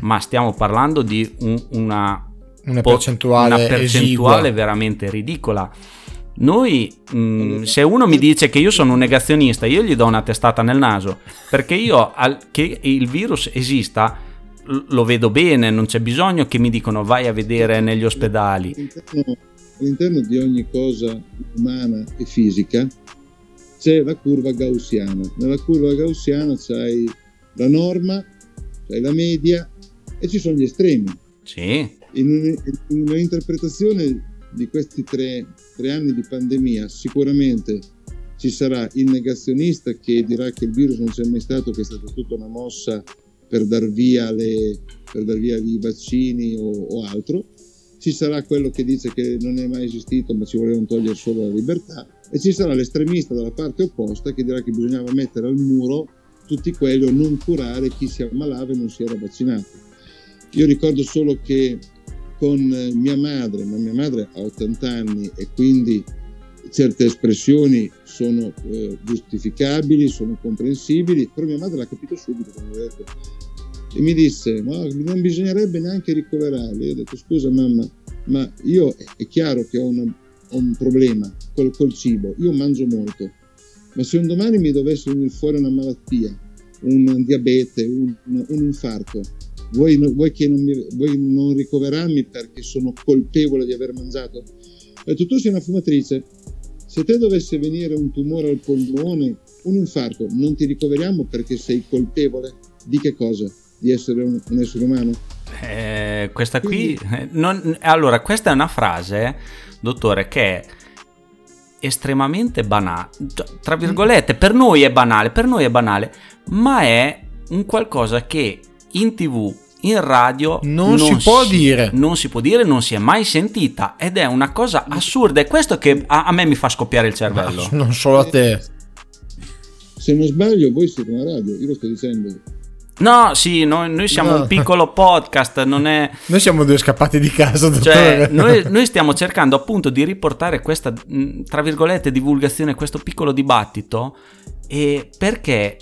ma stiamo parlando di un, una, una percentuale, una percentuale veramente ridicola. Noi, mh, mm, se uno mi dice che io sono un negazionista, io gli do una testata nel naso, perché io al, che il virus esista lo vedo bene, non c'è bisogno che mi dicono vai a vedere negli ospedali. All'interno, all'interno di ogni cosa umana e fisica c'è la curva gaussiana. Nella curva gaussiana c'hai la norma, c'hai la media e ci sono gli estremi. Sì. In, in un'interpretazione di questi tre, tre anni di pandemia sicuramente ci sarà il negazionista che dirà che il virus non c'è mai stato, che è stata tutta una mossa per dar via, le, per dar via i vaccini o, o, altro. Ci sarà quello che dice che non è mai esistito ma ci volevano togliere solo la libertà. E ci sarà l'estremista dalla parte opposta che dirà che bisognava mettere al muro tutti quelli o non curare chi si ammalava e non si era vaccinato. Io ricordo solo che con mia madre, ma mia madre ha 80 anni e quindi certe espressioni sono eh, giustificabili, sono comprensibili, però mia madre l'ha capito subito, e mi disse, ma non bisognerebbe neanche ricoverarli. Io ho detto, scusa mamma, ma io è chiaro che ho, una, ho un problema col, col, cibo, io mangio molto, ma se un domani mi dovesse venire fuori una malattia, un diabete, un, un infarto, vuoi, vuoi, che non mi, vuoi non ricoverarmi perché sono colpevole di aver mangiato? Ho detto, tu sei una fumatrice, se te dovesse venire un tumore al polmone, un infarto, non ti ricoveriamo perché sei colpevole di che cosa? Di essere un, un essere umano? Eh, questa qui... Quindi, non, allora, questa è una frase, dottore, che è estremamente banale, tra virgolette, per noi è banale, per noi è banale, ma è un qualcosa che in tv in radio non, non si può dire. Non si può dire, non si è mai sentita ed è una cosa assurda. È questo che a, a me mi fa scoppiare il cervello. Ma non solo a te. Se non sbaglio, voi siete una radio, io lo sto dicendo. No, sì, noi, noi siamo no. un piccolo podcast, non è... Noi siamo due scappati di casa, cioè, noi, noi, stiamo cercando appunto di riportare questa, tra virgolette, divulgazione, questo piccolo dibattito, e perché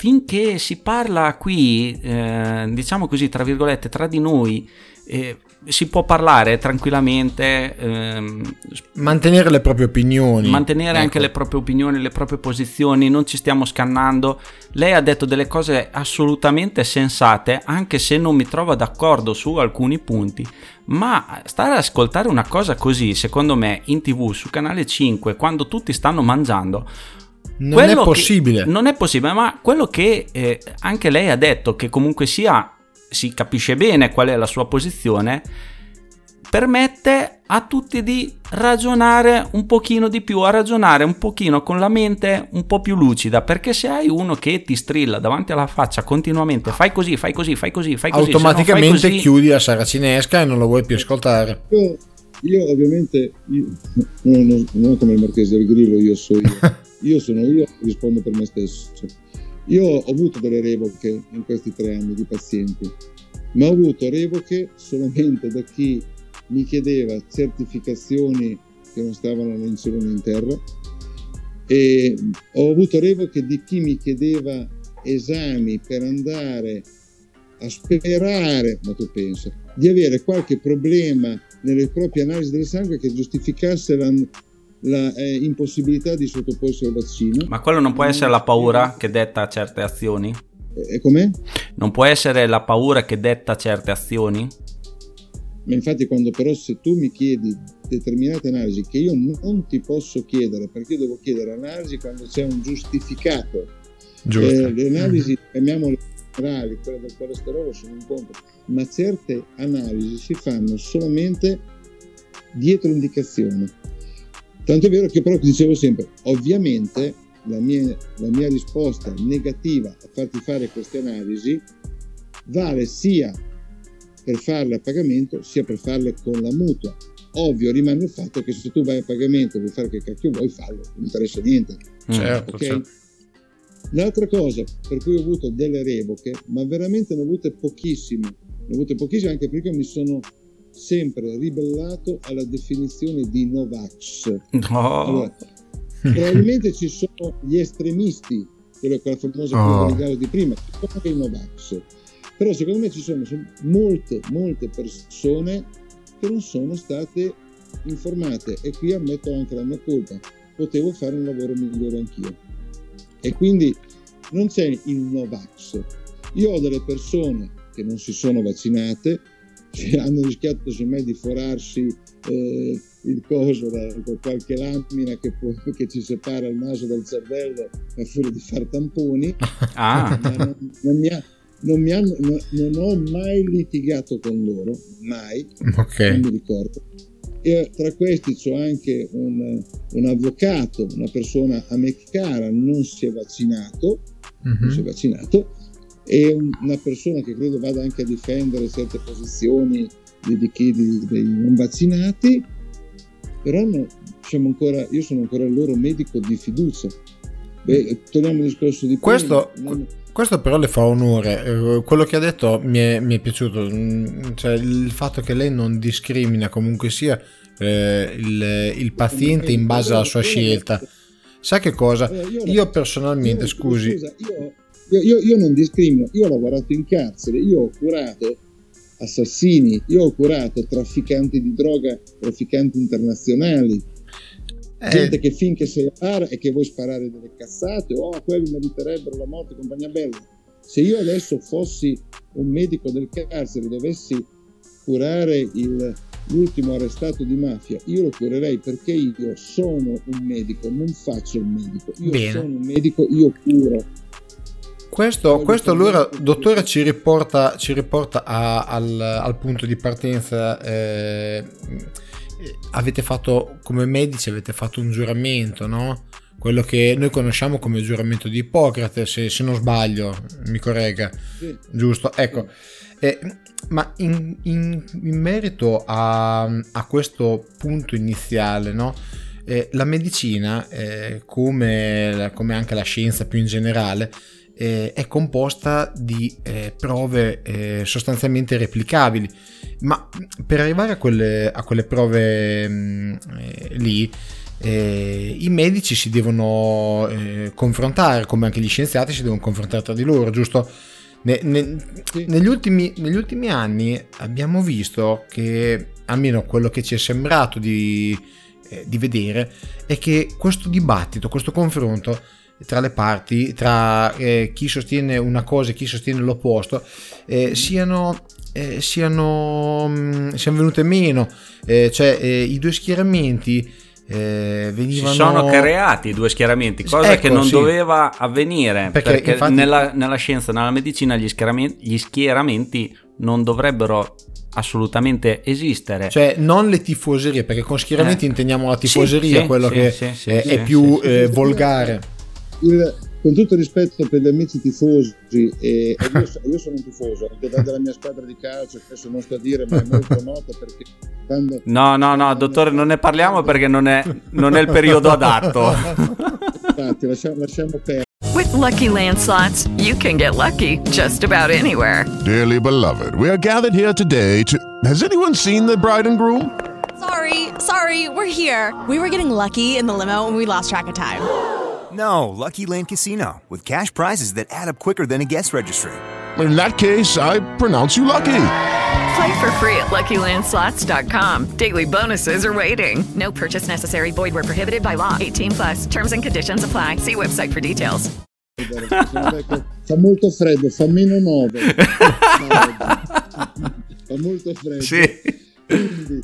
finché si parla qui, eh, diciamo così, tra virgolette, tra di noi, eh, si può parlare tranquillamente. Ehm, mantenere le proprie opinioni. Mantenere ecco. anche le proprie opinioni, le proprie posizioni, non ci stiamo scannando. Lei ha detto delle cose assolutamente sensate, anche se non mi trovo d'accordo su alcuni punti. Ma stare ad ascoltare una cosa così, secondo me, in tv su canale 5, quando tutti stanno mangiando. Non è possibile. non è possibile, ma quello che eh, anche lei ha detto, che comunque sia si capisce bene qual è la sua posizione, permette a tutti di ragionare un pochino di più, a ragionare un pochino con la mente un po' più lucida, perché se hai uno che ti strilla davanti alla faccia continuamente, fai così, fai così, fai così, fai così, automaticamente fai così, chiudi la saracinesca e non lo vuoi più ascoltare. Io, io ovviamente, io, non, non, non come il Marchese del Grillo, io so io. Io sono io, rispondo per me stesso. Io ho avuto delle revoche in questi tre anni di pazienti, ma ho avuto revoche solamente da chi mi chiedeva certificazioni che non stavano né in cielo né in terra e ho avuto revoche di chi mi chiedeva esami per andare a sperare, ma tu pensa, di avere qualche problema nelle proprie analisi del sangue che giustificasse la, eh, impossibilità di sottoporsi al vaccino. Ma quello non può essere la paura che detta certe azioni? E com'è? Non può essere la paura che detta certe azioni? Ma infatti quando però se tu mi chiedi determinate analisi che io non ti posso chiedere perché io devo chiedere analisi quando c'è un giustificato. Eh, le analisi, chiamiamole generali, quelle del colesterolo sono un conto, ma certe analisi si fanno solamente dietro indicazione. Tanto è vero che però dicevo sempre, ovviamente la mia, la mia risposta negativa a farti fare queste analisi vale sia per farle a pagamento sia per farle con la mutua. Ovvio rimane il fatto che se tu vai a pagamento e vuoi fare che cacchio vuoi farlo, non interessa niente. Certo, Okay? certo. L'altra cosa per cui ho avuto delle revoche, ma veramente ne ho avute pochissime, ne ho avute pochissime anche perché mi sono sempre ribellato alla definizione di Novax. No. Allora, probabilmente ci sono gli estremisti, quello quella famosa Oh. curva di prima, anche i Novax. Però secondo me ci sono sono molte, molte persone che non sono state informate e qui ammetto anche la mia colpa. Potevo fare un lavoro migliore anch'io. E quindi non c'è il Novax. Io ho delle persone che non si sono vaccinate, che hanno rischiato semmai di forarsi eh, il coso da da qualche lamina che, può- che ci separa il naso dal cervello a furia di fare tamponi. Ah. Non, non mi ha- non mi hanno- no- non ho mai litigato con loro, mai, Ok. non mi ricordo. E tra questi c'ho anche un, un avvocato, una persona a me cara, non si è vaccinato, non si è vaccinato, un- una persona che credo vada anche a difendere certe posizioni di, chi dei non vaccinati, però no, siamo ancora, io sono ancora il loro medico di fiducia. Beh, torniamo al discorso di prima, Questo, non- questo però le fa onore. Eh, Quello che ha detto mi è, mi è piaciuto. Mm, Cioè, il fatto che lei non discrimina comunque sia eh, il, il paziente in base alla sua scelta. Sa che cosa? Allora, Io personalmente, scusi, scusa, io, io- io- io non discrimino, io ho lavorato in carcere, io ho curato assassini, io ho curato trafficanti di droga, trafficanti internazionali, Eh. gente che finché sei a bar e che vuoi sparare delle cazzate, oh, quelli meriterebbero la morte, compagnia bella. Se io adesso fossi un medico del carcere dovessi curare il- l'ultimo arrestato di mafia, io lo curerei perché io sono un medico, non faccio il medico. Io Bene. sono un medico, io curo. Questo, questo allora, dottore, ci riporta, ci riporta a- al, al punto di partenza. eh, avete fatto, come medici, avete fatto un giuramento, no? Quello che noi conosciamo come giuramento di Ippocrate, se, se non sbaglio, mi corregga, Sì. giusto? Ecco, eh, ma in, in- in merito a, a questo punto iniziale, no? Eh, la medicina, eh, come, come anche la scienza più in generale, eh, è composta di eh, prove eh, sostanzialmente replicabili, ma per arrivare a quelle, a quelle prove mh, eh, lì eh, i medici si devono eh, confrontare, come anche gli scienziati si devono confrontare tra di loro, giusto? Ne, ne, negli, ultimi, negli ultimi anni abbiamo visto che, almeno quello che ci è sembrato di, eh, di vedere, è che questo dibattito, questo confronto tra le parti, tra eh, chi sostiene una cosa e chi sostiene l'opposto, eh, siano, eh, siano, mh, mm, siano venute meno, eh, cioè eh, i due schieramenti eh, venivano... Si sono creati due schieramenti, cosa Ecco, che non sì. doveva avvenire Perché, perché, infatti- nella, nella scienza, nella medicina gli schieramenti, gli schieramenti non dovrebbero assolutamente esistere. Cioè, non le tifoserie, perché con schieramenti Eh. intendiamo la tifoseria, sì, quello sì, che sì, è, è più eh, volgare. Il- con tutto il rispetto per gli amici tifosi, e, e io, io sono un tifoso, anche della mia squadra di calcio, adesso non sto a dire, ma è molto nota perché quando... No, no, no, dottore, non ne parliamo perché non è, non è il periodo adatto. Infatti, lasciamo, lasciamo perdere. With Lucky Land slots, you can get lucky just about anywhere. Dearly beloved, we are gathered here today to. Has anyone seen the bride and groom? Sorry, sorry, we're here. We were getting lucky in the limo and we lost track of time. No, Lucky Land Casino, with cash prizes that add up quicker than a guest registry. In that case, I pronounce you lucky. Play for free at LuckyLandSlots.com. Daily bonuses are waiting. No purchase necessary. Void were prohibited by law. 18 plus. Terms and conditions apply. See website for details. Fa molto freddo, fa meno 9. fa molto freddo. Quindi,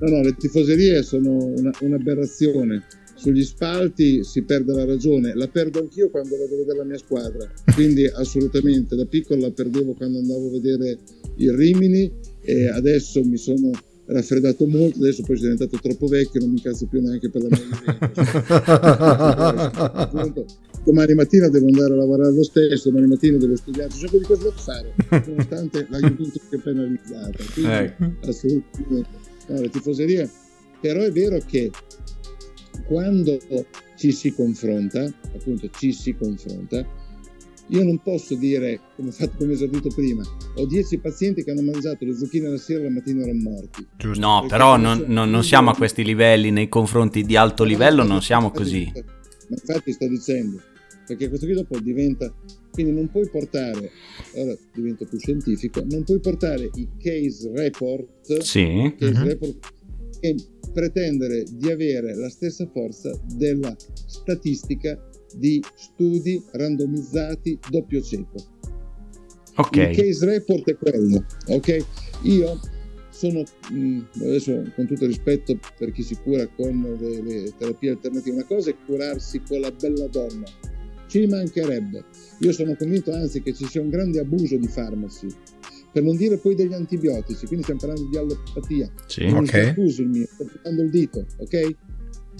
no, no, le tifoserie sono una- un'aberrazione. Sugli spalti si perde la ragione, la perdo anch'io quando vado a vedere la mia squadra, quindi assolutamente da piccolo la perdevo quando andavo a vedere il Rimini e adesso mi sono raffreddato molto, adesso poi sono diventato troppo vecchio, non mi incazzo più neanche per la mia Juventus. domani mattina devo andare a lavorare lo stesso, domani mattina devo studiare, c'è un po' di cose da fare, nonostante la Juventus che è penalizzata. Quindi, Ecco. assolutamente. No, le tifoserie, però è vero che quando ci si confronta, appunto ci si confronta, io non posso dire, come ho fatto come esordito prima, ho 10 pazienti che hanno mangiato le zucchine la sera e la mattina erano morti. No, però non, non- non siamo a questi livelli nei confronti di alto livello, non siamo così. Ma infatti sto dicendo, perché questo qui dopo diventa, quindi non puoi portare, ora divento più scientifico, non puoi portare i case report, Sì. case Mhm. report e pretendere di avere la stessa forza della statistica di studi randomizzati doppio cieco. Ok. Il case report è quello, ok? Io sono, mh, adesso con tutto rispetto per chi si cura con le, le terapie alternative, una cosa è curarsi con la bella donna, ci mancherebbe. Io sono convinto anzi che ci sia un grande abuso di farmaci, per non dire poi degli antibiotici, quindi stiamo parlando di allopatia. Sì, non okay. scuso il mio, sto portando il dito, ok?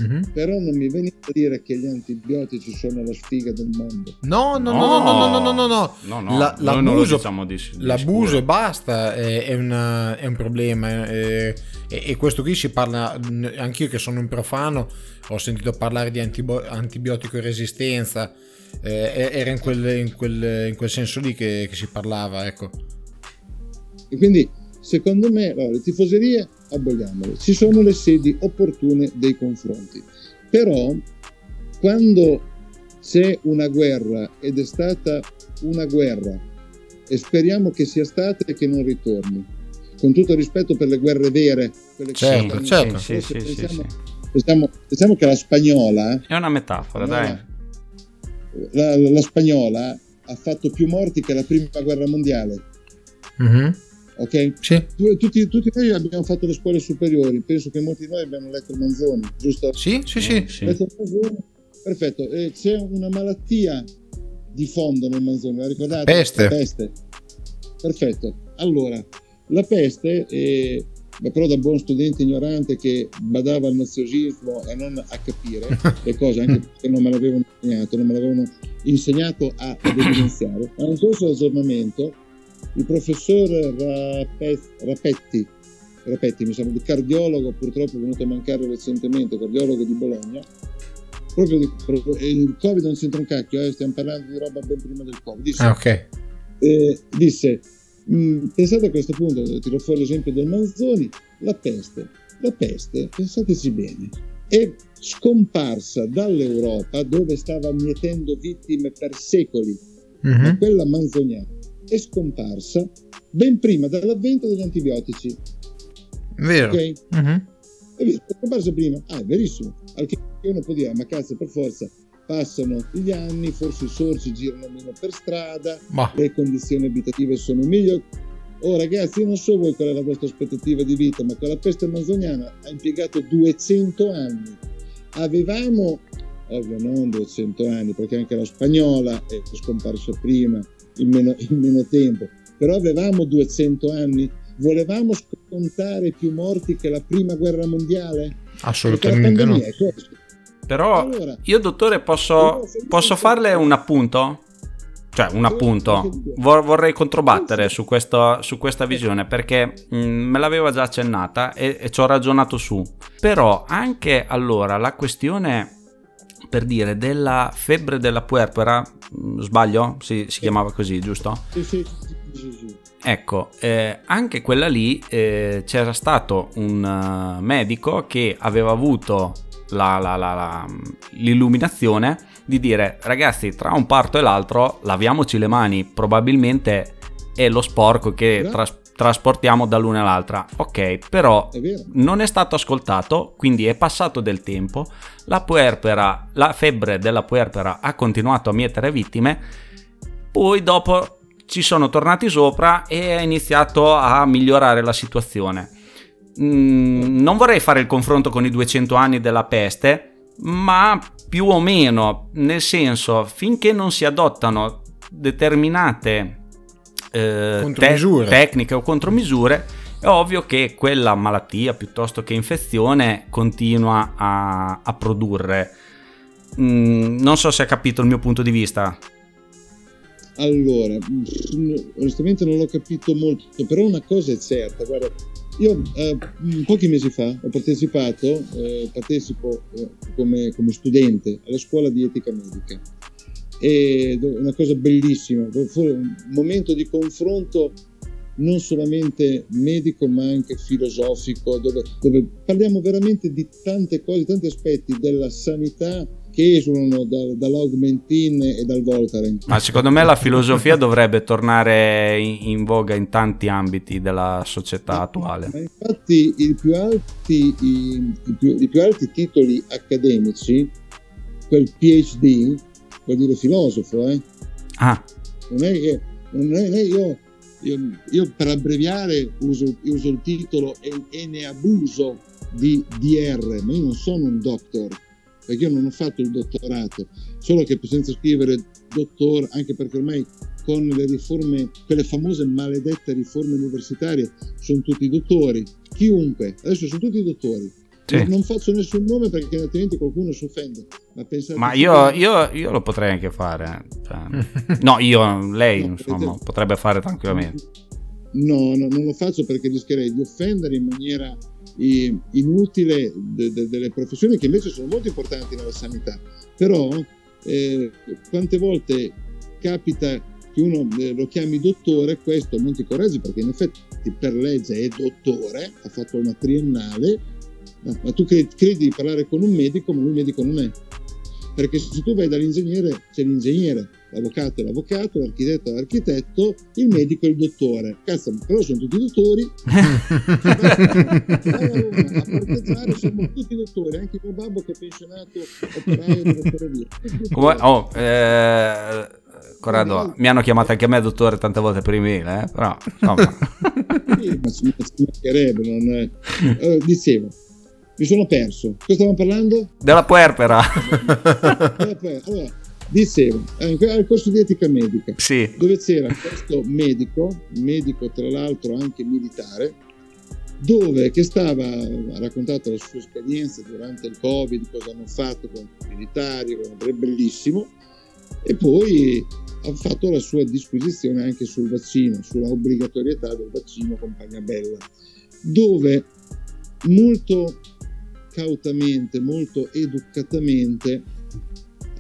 Mm-hmm. Però non mi venite a dire che gli antibiotici sono la sfiga del mondo. No, no, no, no, no, no, no, no. no, no la, l'abuso, diciamo di, di l'abuso e basta è, è, una, è, un problema. Eh, e questo qui si parla, anch'io che sono un profano, ho sentito parlare di antibo- antibiotico resistenza. Eh, era in quel, in, quel, in quel, senso lì che, che si parlava, ecco. E quindi, secondo me, allora, le tifoserie aboliamole. Ci sono le sedi opportune dei confronti. Però, quando c'è una guerra ed è stata una guerra, e speriamo che sia stata e che non ritorni, con tutto il rispetto per le guerre vere, quelle che Certo, certo. Sì, sì, pensiamo, sì, sì. pensiamo- pensiamo che la spagnola, È una metafora, dai. la, la spagnola ha fatto più morti che la prima guerra mondiale. Mhm. Ok? Sì. Tu- Tutti, tutti noi abbiamo fatto le scuole superiori, penso che molti di noi abbiamo letto Manzoni, giusto? Sì, sì, sì. Sì. Letto il Manzoni? Perfetto, Eh, c'è una malattia di fondo nel Manzoni, la ricordate? Peste. La peste. Perfetto, allora, la peste, eh, ma però da buon studente ignorante che badava al naziosismo e non a capire le cose, anche perché non me l'avevano insegnato, non me l'avevano insegnato a, ad evidenziare, a un corso di aggiornamento il professor Rape- Rapetti, Rapetti, mi sembra, di cardiologo, purtroppo è venuto a mancare recentemente, cardiologo di Bologna, proprio di, proprio- il Covid non c'entra un cacchio, eh, stiamo parlando di roba ben prima del Covid. Disse, Ah, ok. eh, disse "Mm, pensate a questo punto, tiro fuori l'esempio del Manzoni, la peste, la peste, pensateci bene, è scomparsa dall'Europa dove stava mietendo vittime per secoli, Mhm. ma quella manzoniana è scomparsa ben prima dell'avvento degli antibiotici. Vero. Ok? Mhm. È vero, è scomparsa prima. Ah, è verissimo. Al che uno può dire, ma cazzo, per forza, passano gli anni, forse i sorci girano meno per strada, Ma- le condizioni abitative sono migliori. Oh ragazzi, io non so voi qual è la vostra aspettativa di vita, ma quella peste manzoniana ha impiegato 200 anni. Avevamo, ovvio non 200 anni, perché anche la spagnola è scomparsa prima, in meno, in meno tempo, però avevamo 200 anni. Volevamo scontare più morti che la prima guerra mondiale? Assolutamente no. Però Allora- io dottore posso, posso farle un appunto? Cioè un appunto. Vor- vorrei controbattere su, questo- su questa visione perché mm, me l'aveva già accennata e, e ci ho ragionato su. Però anche allora la questione per dire della febbre della puerpera, mm, sbaglio? Si, si chiamava così, giusto? Sì, sì, sì, sì. Ecco, eh, anche quella lì eh, c'era stato un eh, medico che aveva avuto la- la- la- la- l'illuminazione di dire ragazzi tra un parto e l'altro laviamoci le mani, probabilmente è lo sporco che tras- trasportiamo dall'una all'altra. Ok, però È non è stato ascoltato, quindi è passato del tempo, la puerpera, la febbre della puerpera ha continuato a mietere vittime, poi dopo ci sono tornati sopra e ha iniziato a migliorare la situazione. Mm, non vorrei fare il confronto con i 200 anni della peste, ma più o meno, nel senso, finché non si adottano determinate eh, Contromisure. te- tecniche o contromisure, è ovvio che quella malattia piuttosto che infezione continua a, a produrre. Mm, non so se ha capito il mio punto di vista. Allora, onestamente non l'ho capito molto, però una cosa è certa, guarda, io eh, mh, pochi mesi fa ho partecipato, eh, partecipo eh, come, come studente alla scuola di etica medica è una cosa bellissima, fu un momento di confronto non solamente medico ma anche filosofico, dove, dove parliamo veramente di tante cose, tanti aspetti della sanità che esulano da- dall'augmentin e dal Voltaren. Ma secondo me la filosofia dovrebbe tornare in, in voga in tanti ambiti della società attuale. Ma infatti i più alti, i, i più, i più alti titoli accademici, quel PhD, vuol dire filosofo, eh? Ah, non è che non è, non è- io, io, io per abbreviare uso, uso il titolo e, e ne abuso di DR, ma io non sono un doctor, perché io non ho fatto il dottorato, solo che senza scrivere dottor, anche perché ormai con le riforme, quelle famose maledette riforme universitarie, sono tutti dottori, chiunque, adesso sono tutti dottori. Sì. Non- faccio nessun nome perché altrimenti qualcuno si offende. Ma, ma io, io- io lo potrei anche fare. cioè, no, io, lei, insomma, potrebbe fare tranquillamente. No, no, non lo faccio perché rischierei di offendere in maniera inutile de- de- delle professioni che invece sono molto importanti nella sanità. Però eh, quante volte capita che uno eh, lo chiami dottore, questo non ti corregge perché in effetti per legge è dottore, ha fatto una triennale, ma, ma tu cre- credi di parlare con un medico, ma lui medico non è. Perché se tu vai dall'ingegnere, c'è l'ingegnere, l'avvocato è l'avvocato, l'architetto è l'architetto, il medico è il dottore. Cazzo, però sono tutti dottori. a siamo tutti dottori, anche mio babbo che è pensionato operaio della ferrovia. Come, oh, eh, Corrado, mi hanno chiamato anche a me dottore tante volte per email, eh? però insomma. Sì, ma ci ci mancherebbe, non è... Eh, dicevo, mi sono perso. Cosa stavamo parlando? della puerpera. Allora, dicevo, eh, al corso di etica medica, Sì. dove c'era questo medico, medico tra l'altro anche militare, dove che stava, ha raccontato la sua esperienza durante il Covid, cosa hanno fatto con i militari, è bellissimo, e poi ha fatto la sua disquisizione anche sul vaccino, sulla obbligatorietà del vaccino compagna bella, dove molto cautamente, molto educatamente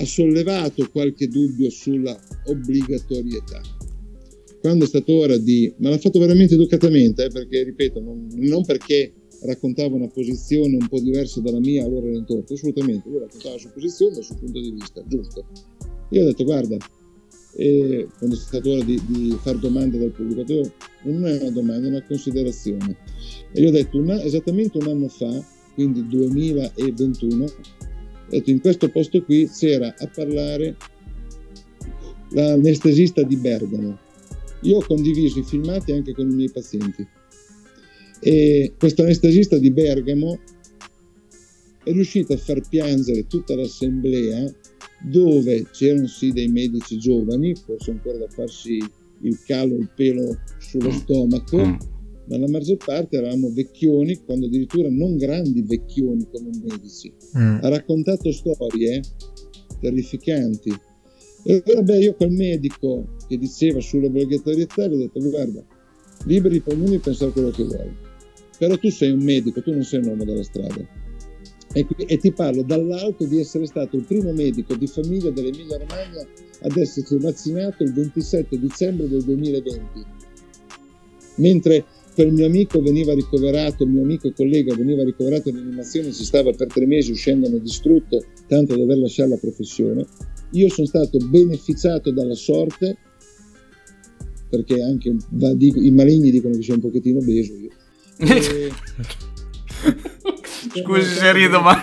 ha sollevato qualche dubbio sulla obbligatorietà. Quando è stato ora di... ma l'ha fatto veramente educatamente, eh, perché ripeto, non, non perché raccontava una posizione un po' diversa dalla mia, allora era in torto. Assolutamente, lui raccontava la sua posizione dal suo punto di vista, giusto. Io ho detto, guarda, e quando è stato ora di, di fare domande dal pubblico, non è una domanda, è una considerazione. E gli ho detto, una, esattamente un anno fa, quindi 2021, ho detto, in questo posto qui c'era a parlare l'anestesista di Bergamo. Io ho condiviso i filmati anche con i miei pazienti. E questo anestesista di Bergamo è riuscito a far piangere tutta l'assemblea dove c'erano sì dei medici giovani, forse ancora da farsi il calo, il pelo sullo stomaco, ma la maggior parte eravamo vecchioni, quando addirittura non grandi vecchioni come medici. Mm. Ha raccontato storie terrificanti. E allora beh, io quel medico che diceva sull'obbligatorietà gli ho detto guarda, liberi per ognuno di pensare quello che vuoi, però tu sei un medico, tu non sei un uomo della strada. E, e, ti parlo dall'alto di essere stato il primo medico di famiglia dell'Emilia Romagna ad essersi vaccinato il 27 dicembre del 2020. Mentre quel mio amico veniva ricoverato, il mio amico e collega veniva ricoverato in animazione, si stava per tre mesi uscendone distrutto, tanto da dover lasciare la professione, io sono stato beneficiato dalla sorte, perché anche va, dico, i maligni dicono che sono un pochettino obeso io. E, Scusi se rido, ma...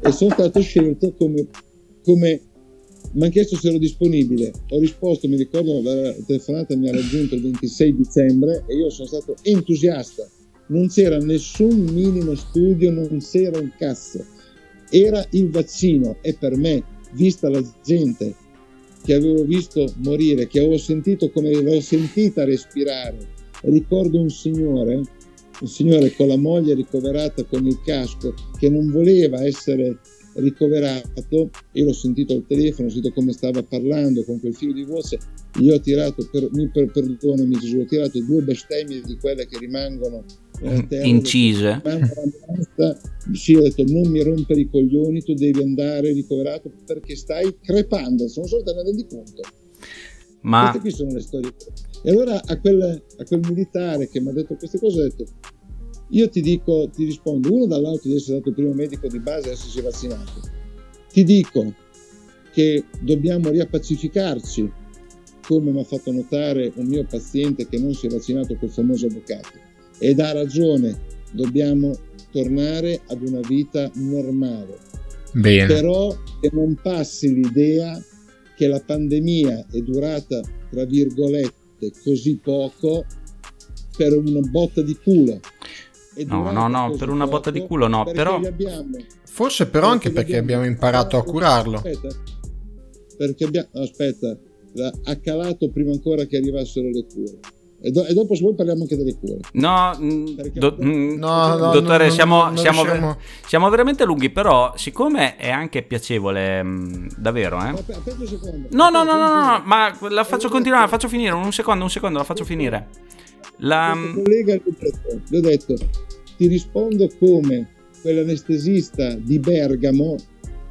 E sono stato scelto come, come mi hanno chiesto se ero disponibile. Ho risposto, mi ricordo, la telefonata mi ha raggiunto il 26 dicembre e io sono stato entusiasta. Non c'era nessun minimo studio, non c'era un cazzo. Era il vaccino e per me, vista la gente che avevo visto morire, che avevo sentito come l'avevo sentita respirare, ricordo un signore un signore con la moglie ricoverata con il casco che non voleva essere ricoverato io l'ho sentito al telefono, ho sentito come stava parlando con quel filo di voce gli ho tirato, per, mi per, perdonami Gesù, ho tirato due bestemmie di quelle che rimangono eh, terra, incise. sì, ho detto non mi rompere i coglioni tu devi andare ricoverato perché stai crepando. Sono solo te ne rendi conto. Ma... queste qui sono le storie. E allora a quel, a quel militare che mi ha detto queste cose ho detto io ti dico, ti rispondo, uno dall'alto di essere stato il primo medico di base e essersi vaccinato. Ti dico che dobbiamo riappacificarci, come mi ha fatto notare un mio paziente che non si è vaccinato col famoso avvocato. Ed ha ragione, dobbiamo tornare ad una vita normale. Bene. Però che non passi l'idea che la pandemia è durata, tra virgolette, così poco per una botta di culo. No, no, no, per una botta di culo no, però... Forse però anche perché abbiamo imparato a curarlo. Aspetta, perché abbiamo... Aspetta, ha calato prima ancora che arrivassero le cure. E, do- e, dopo se vuoi parliamo anche delle cure. No, do- no, no dottore, no, siamo, no, siamo, ver- siamo, veramente lunghi, però siccome è anche piacevole, mh, davvero, eh? Aspetta un secondo. No, no, no, no, no, ma la faccio continuare, la faccio finire, un secondo, un secondo, la faccio finire. La... collega gli ho detto, ti rispondo come quell'anestesista di Bergamo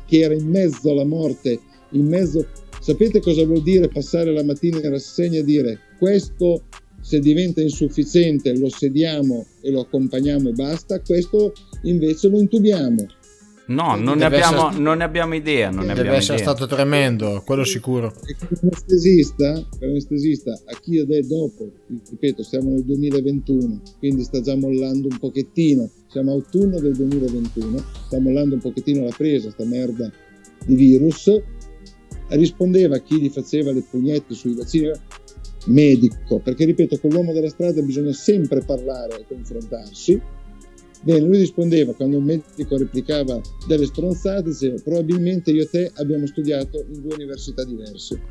che era in mezzo alla morte, in mezzo... Sapete cosa vuol dire passare la mattina in rassegna e dire questo se diventa insufficiente lo sediamo e lo accompagniamo e basta, questo invece lo intubiamo. No, non ne, abbiamo, essere... non ne, abbiamo, idea. Non ne deve abbiamo essere idea. stato tremendo, quello sicuro. L'anestesista, l'anestesista, a chi io dei dopo, ripeto, siamo nel 2021, quindi sta già mollando un pochettino. Siamo a autunno del 2021, sta mollando un pochettino la presa, sta merda di virus. Rispondeva a chi gli faceva le pugnette sui vaccini, medico, perché ripeto, con l'uomo della strada bisogna sempre parlare e confrontarsi Bene, lui rispondeva quando un medico replicava delle stronzate, diceva probabilmente io e te abbiamo studiato in due università diverse.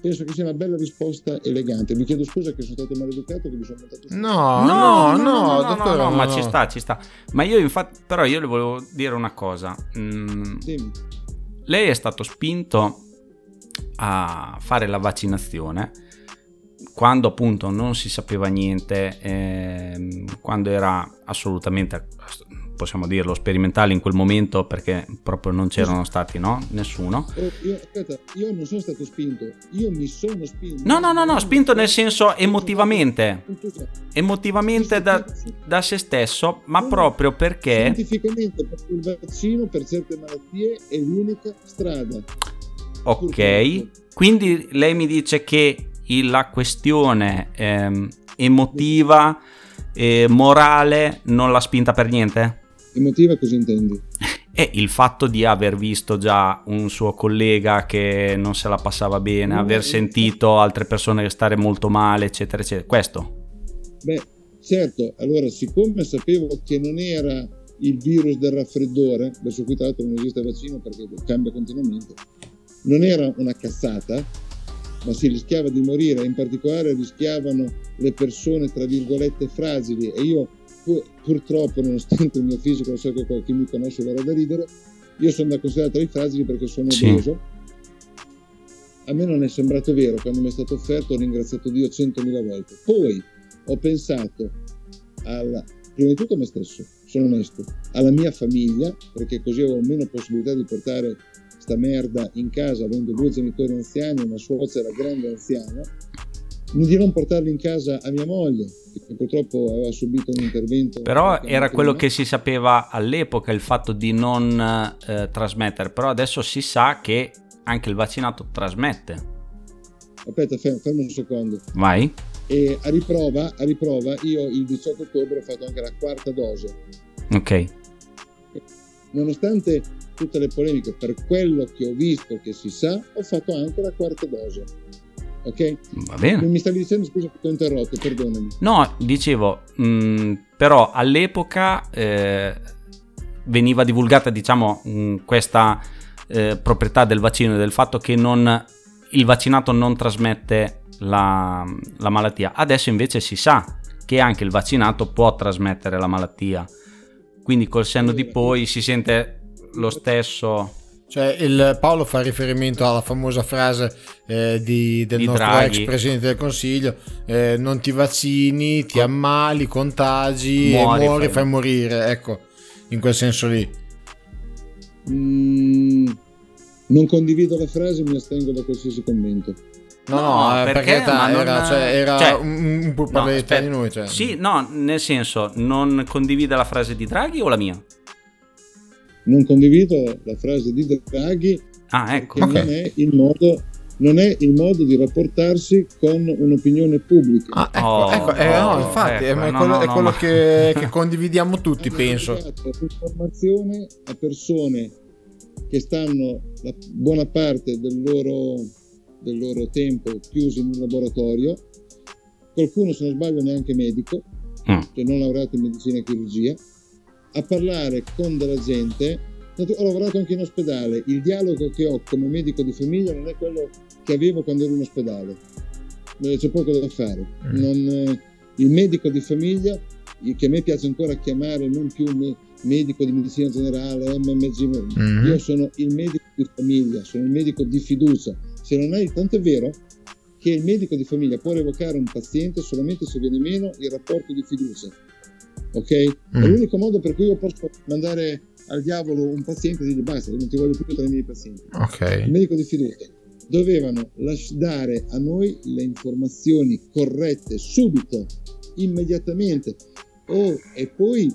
Penso che sia una bella risposta elegante. Mi chiedo scusa che sono stato maleducato, che mi sono montato no, no, no, no, no, dottore, no, no, ma ci sta, ci sta. Ma io infatti, però io le volevo dire una cosa. Mm, lei è stato spinto a fare la vaccinazione quando appunto non si sapeva niente, eh, quando era assolutamente possiamo dirlo, sperimentali in quel momento perché proprio non c'erano stati, no? Nessuno. Oh, io, aspetta, io non sono stato spinto, io mi sono spinto. No, no, no, no, spinto nel senso emotivamente. Emotivamente da, da se stesso, ma proprio perché... Scientificamente, perché il vaccino per certe malattie è l'unica strada. Ok, quindi lei mi dice che la questione ehm, emotiva e morale non l'ha spinta per niente? Emotiva cosa intendi? E il fatto di aver visto già un suo collega che non se la passava bene, no, aver sentito altre persone stare molto male, eccetera, eccetera. Questo? Beh, certo, allora siccome sapevo che non era il virus del raffreddore, verso cui tra l'altro non esiste vaccino perché cambia continuamente, non era una cazzata, ma si rischiava di morire, in particolare rischiavano le persone tra virgolette fragili e io pur, purtroppo nonostante il mio fisico, so che chi mi conosce verrà da ridere, io sono da considerare tra i fragili perché sono Sì. obeso. A me non è sembrato vero, quando mi è stato offerto ho ringraziato Dio centomila volte. Poi ho pensato alla, prima di tutto a me stesso, sono onesto, alla mia famiglia, perché così avevo meno possibilità di portare sta merda in casa, avendo due genitori anziani, una suocera grande anziana, di non portarli in casa a mia moglie, che purtroppo aveva subito un intervento. Però era quello che si sapeva all'epoca, il fatto di non eh, trasmettere, però adesso si sa che anche il vaccinato trasmette. Aspetta, fermo un secondo. Vai. E a riprova, a riprova, io il 18 ottobre ho fatto anche la quarta dose. Ok. Nonostante tutte le polemiche, per quello che ho visto che si sa, ho fatto anche la quarta dose. Ok? Va bene. Mi stavi dicendo, scusa che ti ho interrotto, perdonami. No, dicevo, mh, però all'epoca eh, veniva divulgata, diciamo, mh, questa eh, proprietà del vaccino, del fatto che non, il vaccinato non trasmette la, la malattia. Adesso invece si sa che anche il vaccinato può trasmettere la malattia. Quindi col senno di poi si sente lo stesso. Cioè, il Paolo fa riferimento alla famosa frase eh, di, del Di nostro Draghi. ex presidente del consiglio: eh, non ti vaccini, ti ammali, contagi, Muori, e muori, fai- fai morire. Ecco, in quel senso lì. Mm, non condivido la frase, mi astengo da qualsiasi commento. No, no, eh, perché, Ma non- era, cioè, era cioè, un, un po' no, di noi. Cioè. Sì, no, nel senso, non condivide la frase di Draghi o la mia? Non condivido la frase di Draghi Ah, ecco. che non, è il modo, non è il modo di rapportarsi con un'opinione pubblica. Ah, ecco, Oh, ecco, eh, no, oh, infatti, ecco, è no, quello, no, è no, quello ma- che, che condividiamo tutti, Hanno penso. dato informazione a persone che stanno la buona parte del loro, del loro tempo chiusi in un laboratorio, qualcuno se non sbaglio neanche medico, Mm. cioè non laureato in medicina e chirurgia, a parlare con della gente. Ho lavorato anche in ospedale, il dialogo che ho come medico di famiglia non è quello che avevo quando ero in ospedale, Eh, c'è poco da fare. Mm. Non, eh, il medico di famiglia, che a me piace ancora chiamare non più me- medico di medicina generale, MMG, Mhm. io sono il medico di famiglia, sono il medico di fiducia. Se non hai, tanto è vero che il medico di famiglia può revocare un paziente solamente se viene meno il rapporto di fiducia. Ok? È Mm. l'unico modo per cui io posso mandare al diavolo un paziente e dirgli basta, non ti voglio più tra i miei pazienti. Il Ok. medico di fiducia dovevano dare a noi le informazioni corrette subito, immediatamente. Oh, e poi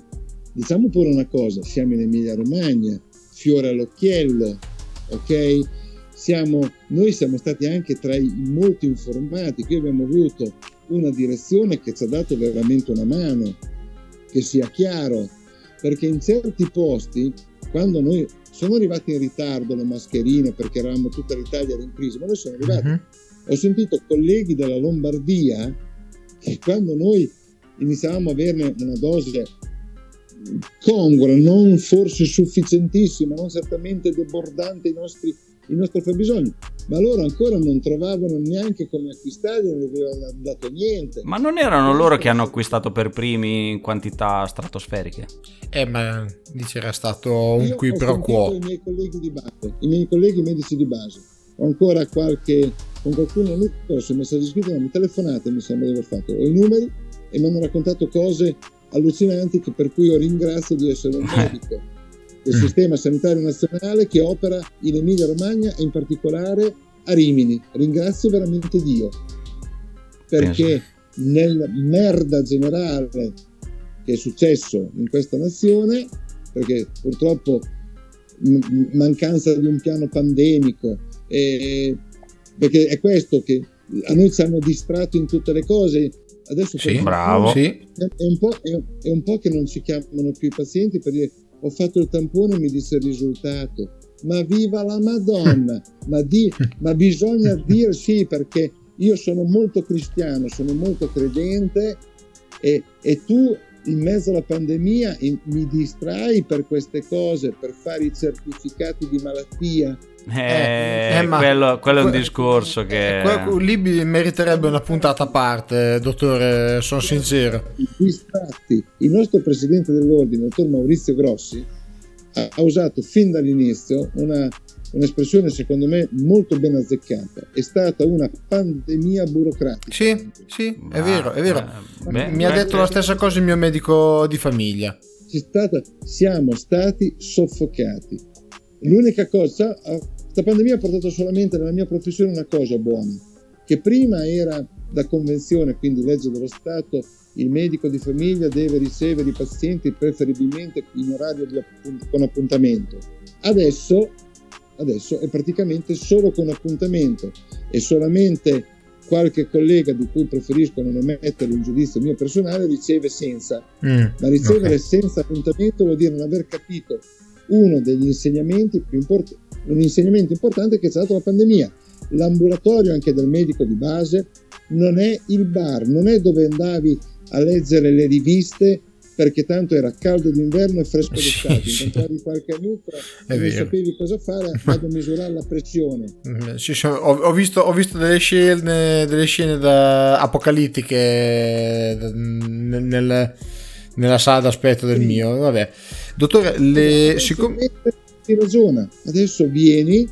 diciamo pure una cosa: siamo in Emilia Romagna, fiore all'occhiello, ok? Siamo, noi siamo stati anche tra i molto informati, qui abbiamo avuto una direzione che ci ha dato veramente una mano, che sia chiaro, perché in certi posti, quando noi sono arrivati in ritardo le mascherine perché eravamo tutta l'Italia in crisi, ma noi siamo arrivati. Mhm. Ho sentito colleghi della Lombardia che quando noi iniziavamo a averne una dose congrua, non forse sufficientissima, non certamente debordante i nostri, i nostri fabbisogni, ma loro ancora non trovavano neanche come acquistarli, non gli avevano dato niente. Ma non erano loro che hanno acquistato per primi in quantità stratosferiche? Eh, ma dice era stato un Io qui ho pro quo. i miei colleghi di base, i miei colleghi medici di base. Ho ancora qualche, con qualcuno non so, messaggi scritti, mi telefonate mi sembra di aver fatto, ho i numeri e mi hanno raccontato cose allucinanti che per cui io ringrazio di essere un medico del Mm. sistema sanitario nazionale che opera in Emilia Romagna e in particolare a Rimini. Ringrazio veramente Dio perché nel merda generale che è successo in questa nazione, perché purtroppo m- mancanza di un piano pandemico, e- perché è questo che a noi ci hanno distratto in tutte le cose. Adesso Sì, bravo. È, è un po', è- è un po' che non ci chiamano più i pazienti per dire ho fatto il tampone e mi disse il risultato. Ma viva la Madonna! ma, di- ma bisogna dire sì perché io sono molto cristiano, sono molto credente e, e tu in mezzo alla pandemia in- mi distrai per queste cose, per fare i certificati di malattia. Eh, eh, ma- quello, quello è un que- discorso che... Que- Lì meriterebbe una puntata a parte, dottore, sono sincero. distratti. Il nostro presidente dell'ordine, dottor Maurizio Grossi, ha, ha usato fin dall'inizio una, un'espressione secondo me molto ben azzeccata. È stata una pandemia burocratica. Sì, sì, è vero, è vero. eh, beh, Mi ha beh, detto la stessa cosa il mio medico di famiglia. Stata- siamo stati soffocati. L'unica cosa, questa pandemia ha portato solamente nella mia professione una cosa buona, che prima era da convenzione, quindi legge dello Stato, il medico di famiglia deve ricevere i pazienti preferibilmente in orario appunt- con appuntamento. Adesso, adesso è praticamente solo con appuntamento e solamente qualche collega di cui preferisco non emettere un giudizio mio personale riceve senza Mm, ma ricevere ok. senza appuntamento vuol dire non aver capito uno degli insegnamenti più importanti, un insegnamento importante che c'è stato la pandemia. L'ambulatorio anche del medico di base non è il bar, non è dove andavi a leggere le riviste perché tanto era caldo d'inverno e fresco d'estate, sì. incontravi qualche amico e non sapevi cosa fare, vado a misurare la pressione. Mm, sì, ho, ho visto, ho visto delle scene, delle scene da- apocalittiche nel- nella sala d'aspetto del mio. Vabbè, dottore, le, siccome Hai ragione, adesso vieni,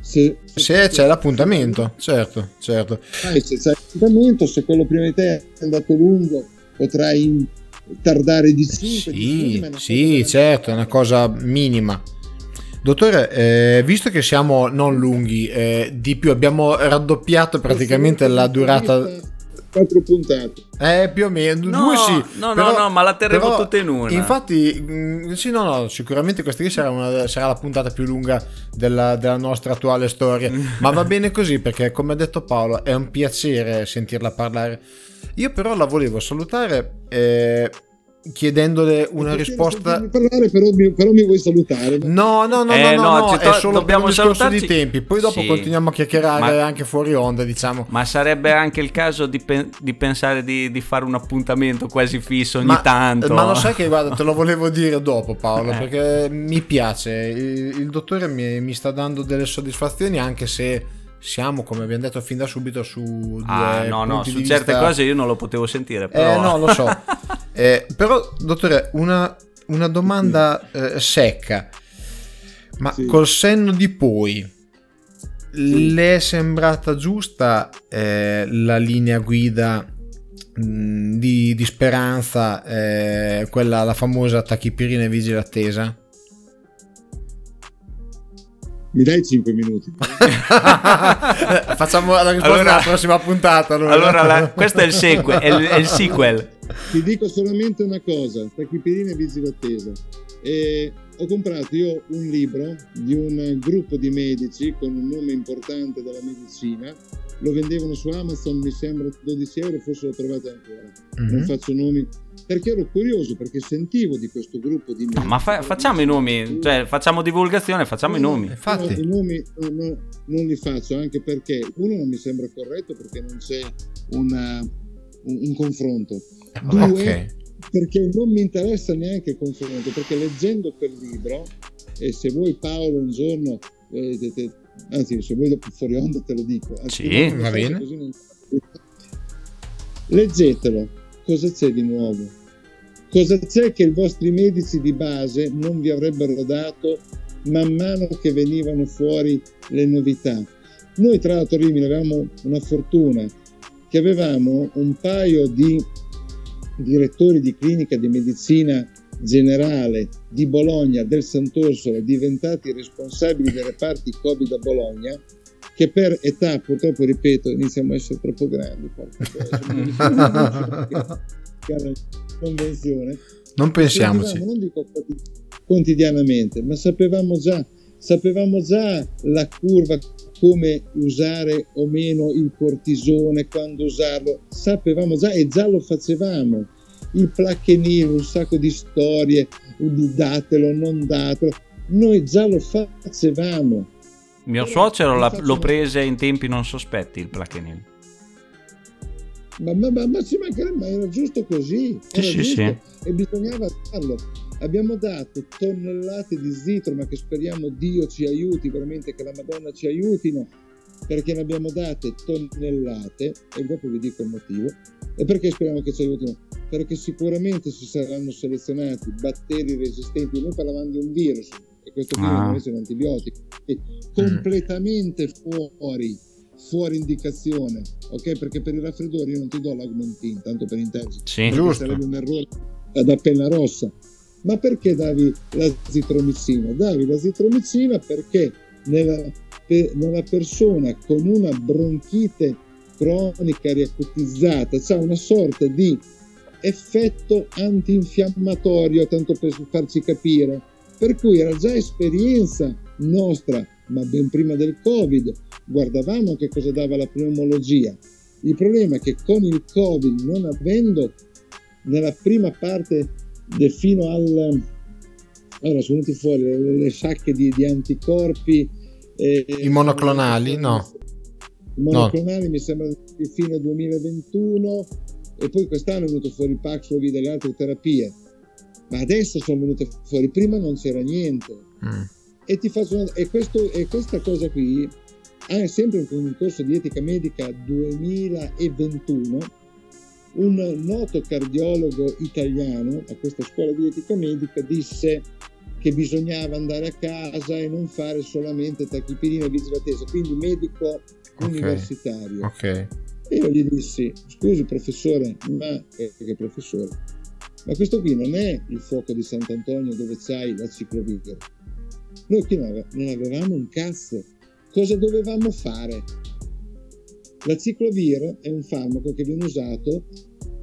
se, se c'è l'appuntamento, certo, certo. sai se c'è l'appuntamento, se quello prima di te è andato lungo, potrai tardare di 5 Sì, sì, certo, è una cosa minima. Dottore, eh, visto che siamo non lunghi, eh, di più abbiamo raddoppiato praticamente la durata. Quattro puntate. Eh, più o meno, No, due sì. no, no, no, ma la terremo però, tutte in una. Infatti, mh, sì, no, no, sicuramente questa qui sarà, una- sarà la puntata più lunga della, della nostra attuale storia. ma va bene così perché, come ha detto Paolo, è un piacere sentirla parlare. Io però la volevo salutare eh, chiedendole una risposta. Parlare, però, mi, però mi vuoi salutare. No, no, no, Eh, no, no, no, ci è solo dobbiamo per un discorso salutarci. di tempi. Poi dopo Sì. continuiamo a chiacchierare Ma- anche fuori onda, diciamo. Ma sarebbe anche il caso di, pe- di pensare di, di fare un appuntamento quasi fisso ogni Ma, tanto. ma lo sai che guarda, te lo volevo dire dopo Paolo, Eh. perché mi piace, il, il dottore mi, mi sta dando delle soddisfazioni anche se siamo, come abbiamo detto fin da subito, su due Ah, no, no, su certe vista- cose io non lo potevo sentire. Eh, Però... no, lo so. Eh, però, dottore, una, una domanda eh, secca. Ma col senno di poi, le è sembrata giusta eh, la linea guida mh, di, di speranza, eh, quella la famosa tachipirina e vigile attesa? Mi dai 5 minuti. Facciamo la risposta Allora- alla prossima puntata. Allora, Allora, la- questo è il sequel, è il, è il sequel. Ti dico solamente una cosa, tachipirina e vigile attesa. E ho comprato io un libro di un gruppo di medici con un nome importante della medicina, lo vendevano su Amazon, mi sembra 12 euro, forse lo trovate ancora. Non Mhm. faccio nomi, perché ero curioso, perché sentivo di questo gruppo di medici. Ma fa- facciamo i nomi, cioè facciamo divulgazione, facciamo i nomi. No, I nomi no, no, non li faccio anche perché uno non mi sembra corretto perché non c'è una- un, un confronto. Due, Ok. perché non mi interessa neanche il confronto, perché leggendo quel libro, e se vuoi Paolo un giorno, eh, te- te- anzi se vuoi dopo fuori onda te lo dico, Sì, va bene. così non- leggetelo, cosa c'è di nuovo? Cosa c'è che i vostri medici di base non vi avrebbero dato man mano che venivano fuori le novità? Noi tra l'altro Rimini avevamo una fortuna che avevamo un paio di direttori di clinica di medicina generale di Bologna, del Sant'Orsola, diventati responsabili delle parti Covid a Bologna, che per età, purtroppo ripeto, iniziamo a essere troppo grandi. convenzione. Non pensiamoci. Non dico quotidianamente, ma sapevamo già, sapevamo già la curva come usare o meno il cortisone, quando usarlo, sapevamo già e già lo facevamo. Il plachenil, un sacco di storie, di datelo, non datelo, noi già lo facevamo. Mio suocero lo prese in tempi non sospetti il plachenil. Ma, ma, ma, ma, ci mancherebbe, ma era giusto così. Era sì, giusto, sì, E bisognava farlo. Abbiamo dato tonnellate di zitro, ma che speriamo Dio ci aiuti, veramente che la Madonna ci aiutino, perché ne abbiamo date tonnellate, e dopo vi dico il motivo, e perché speriamo che ci aiutino? Perché sicuramente si saranno selezionati batteri resistenti, noi parlavamo di un virus, e questo virus Ah. non è un antibiotico, è completamente fuori fuori indicazione, ok? Perché per il raffreddore io non ti do l'augmentin, tanto per intenderci. Sì. Sarebbe un errore da penna rossa. Ma perché davi la zitromicina? Davi la zitromicina perché nella, pe- nella persona con una bronchite cronica riacutizzata c'è una sorta di effetto antinfiammatorio, tanto per farci capire. Per cui era già esperienza nostra, ma ben prima del Covid, guardavamo anche cosa dava la pneumologia. Il problema è che con il Covid, non avendo nella prima parte del- fino al... Allora sono venuti fuori le, le sacche di, di anticorpi. Eh, I monoclonali? No. i monoclonali mi sembra di fine 2021 e poi quest'anno è venuto fuori il Paxlovid e le altre terapie. Ma adesso sono venute fuori, prima non c'era niente. Mm. E, ti faccio una- e, questo- e questa cosa qui, ah, sempre in un corso di etica medica 2021, un noto cardiologo italiano a questa scuola di etica medica disse che bisognava andare a casa e non fare solamente tachipirina e vigilatesa, quindi medico Ok. universitario. Ok. E io gli dissi, scusi professore, ma eh, che professore? Ma questo qui non è il fuoco di Sant'Antonio dove c'hai la ciclovia. Noi qui non avevamo un cazzo. Cosa dovevamo fare? La ciclovir è un farmaco che viene usato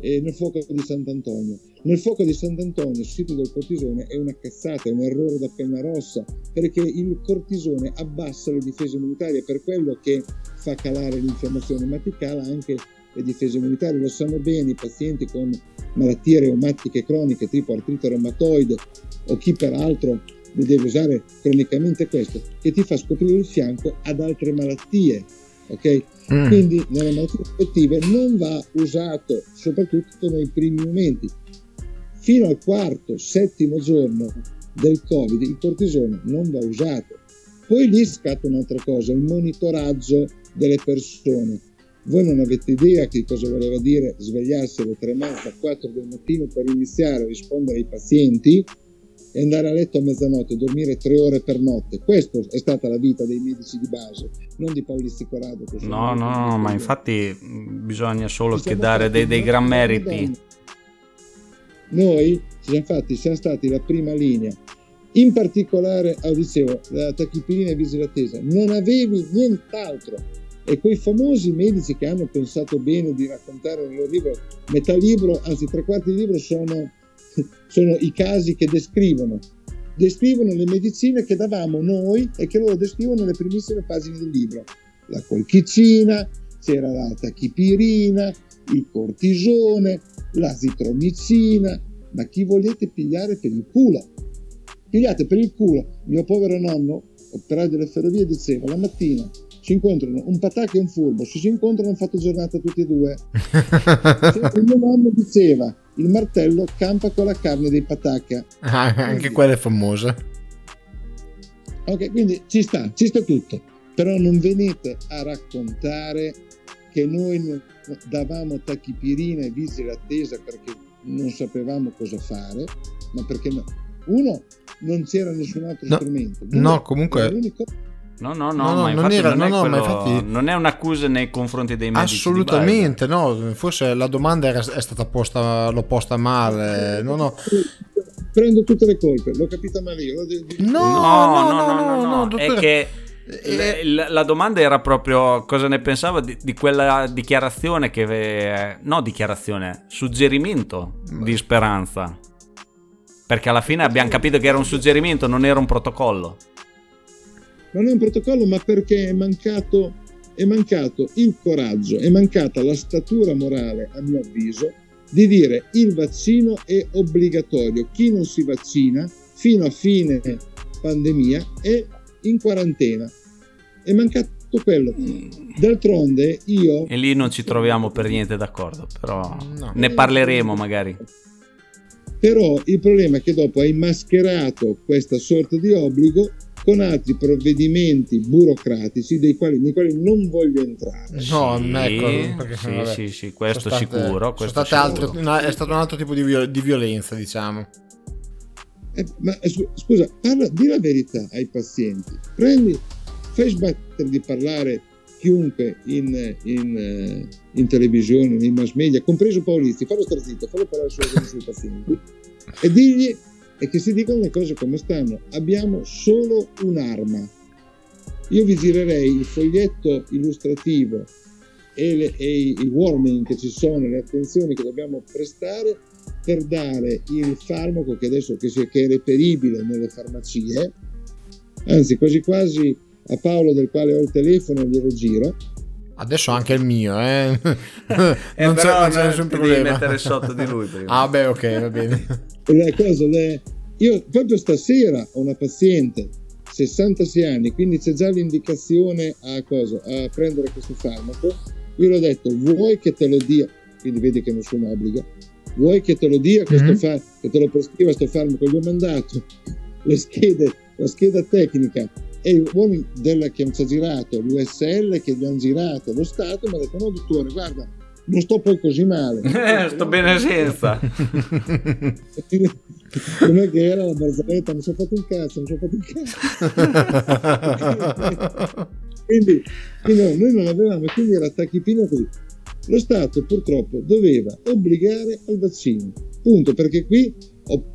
eh, nel fuoco di Sant'Antonio. Nel fuoco di Sant'Antonio il sito del cortisone è una cazzata, è un errore da penna rossa, perché il cortisone abbassa le difese immunitarie, è per quello che fa calare l'infiammazione, ma ti cala anche le difese immunitarie. Lo sanno bene i pazienti con malattie reumatiche croniche tipo artrite reumatoide o chi peraltro ne deve usare cronicamente questo, che ti fa scoprire il fianco ad altre malattie. Ok? Mm. Quindi nelle malattie infettive non va usato, soprattutto nei primi momenti. Fino al quarto, settimo giorno del Covid il cortisone non va usato. Poi lì scatta un'altra cosa, il monitoraggio delle persone. Voi non avete idea che cosa voleva dire svegliarsi alle 3 e mezza, 4 del mattino per iniziare a rispondere ai pazienti e andare a letto a mezzanotte, dormire 3 ore per notte. Questa è stata la vita dei medici di base, non di che sono No, no, no, ma infatti mh, bisogna solo che dare dei, dei gran meriti. Madonna. Noi ci siamo stati la prima linea. In particolare, ah, dicevo, la tachipirina e visilatesa, non avevi nient'altro. E quei famosi medici che hanno pensato bene di raccontare nel loro libro, metà libro, anzi tre quarti di libro sono, sono i casi che descrivono. Descrivono le medicine che davamo noi e che loro descrivono nelle primissime pagine del libro. La colchicina, c'era la tachipirina, il cortisone, l'azitromicina, ma chi volete pigliare per il culo? Pigliate per il culo. Mio povero nonno, operaio delle ferrovie, diceva la mattina si incontrano un patacco e un furbo, se si incontrano hanno fatto giornata tutti e due. il mio nonno diceva il martello campa con la carne dei patacca. Ah, anche quella è famosa. Ok, quindi ci sta, ci sta tutto. Però non venite a raccontare che noi davamo tachipirina e visi l'attesa perché non sapevamo cosa fare, ma perché no- uno non c'era nessun altro No, strumento. Due, no, comunque- l'unico- No, no, no, No, no, ma non infatti era- non, è no, no, ma quello- infatti- non è un'accusa nei confronti dei medici. di Assolutamente no, forse la domanda era- è stata posta, l'ho posta male. No, no. Prendo tutte le colpe, l'ho capita male io. de- di- No, No, no, no, no, no, no, no, è dottore. che l- l- la domanda era proprio cosa ne pensava di, di quella dichiarazione che... eh, no, dichiarazione, suggerimento di speranza. Perché alla fine abbiamo capito che era un suggerimento, non era un protocollo. Non è un protocollo, ma perché è mancato, è mancato il coraggio, è mancata la statura morale, a mio avviso, di dire il vaccino è obbligatorio. Chi non si vaccina fino a fine pandemia è in quarantena. È mancato quello. D'altronde io E lì non ci troviamo per niente d'accordo, però No. ne parleremo magari. Però il problema è che dopo hai mascherato questa sorta di obbligo con altri provvedimenti burocratici dei quali, nei quali non voglio entrare. No, Sì, ecco, perché, sì, vabbè, sì, sì, questo state- sicuro, questo sicuro. no, è stato un altro tipo di, viol- di violenza, diciamo. Eh, ma eh, scu- scusa, parla, di la verità ai pazienti. Prendi, fai sbattere di parlare chiunque in, in, eh, in televisione, nei mass media, compreso Paolisti, fallo stare zitto, fallo parlare solo con i suoi pazienti e digli e che si dicano le cose come stanno. Abbiamo solo un'arma. Io vi girerei il foglietto illustrativo e, le- e i warning che ci sono, le attenzioni che dobbiamo prestare per dare il farmaco che adesso che, è reperibile nelle farmacie, anzi quasi quasi a Paolo del quale ho il telefono glielo giro, Adesso anche il mio, eh. non però c'è, non c'è no, nessun problema. mettere sotto di lui prima. ah, beh, ok, va bene. la cosa, le- io proprio stasera ho una paziente 66 anni, quindi c'è già l'indicazione a, cosa, a prendere questo farmaco. Io l'ho detto, vuoi che te lo dia, quindi vedi che nessuno obbliga, vuoi che te lo dia questo Mhm. far- che te lo prescriva questo farmaco? Gli ho mandato le schede, la scheda tecnica e i uomini della che ci ha girato, l'USL che gli hanno girato, lo Stato, mi ha detto no dottore, guarda, non sto poi così male. Eh, sto bene senza. non è che era la barzelletta, non ci ho fatto un cazzo, non ci ho fatto un cazzo. quindi, quindi no, noi non avevamo, quindi era tachipino così. Lo Stato purtroppo doveva obbligare al vaccino, punto, perché qui ob-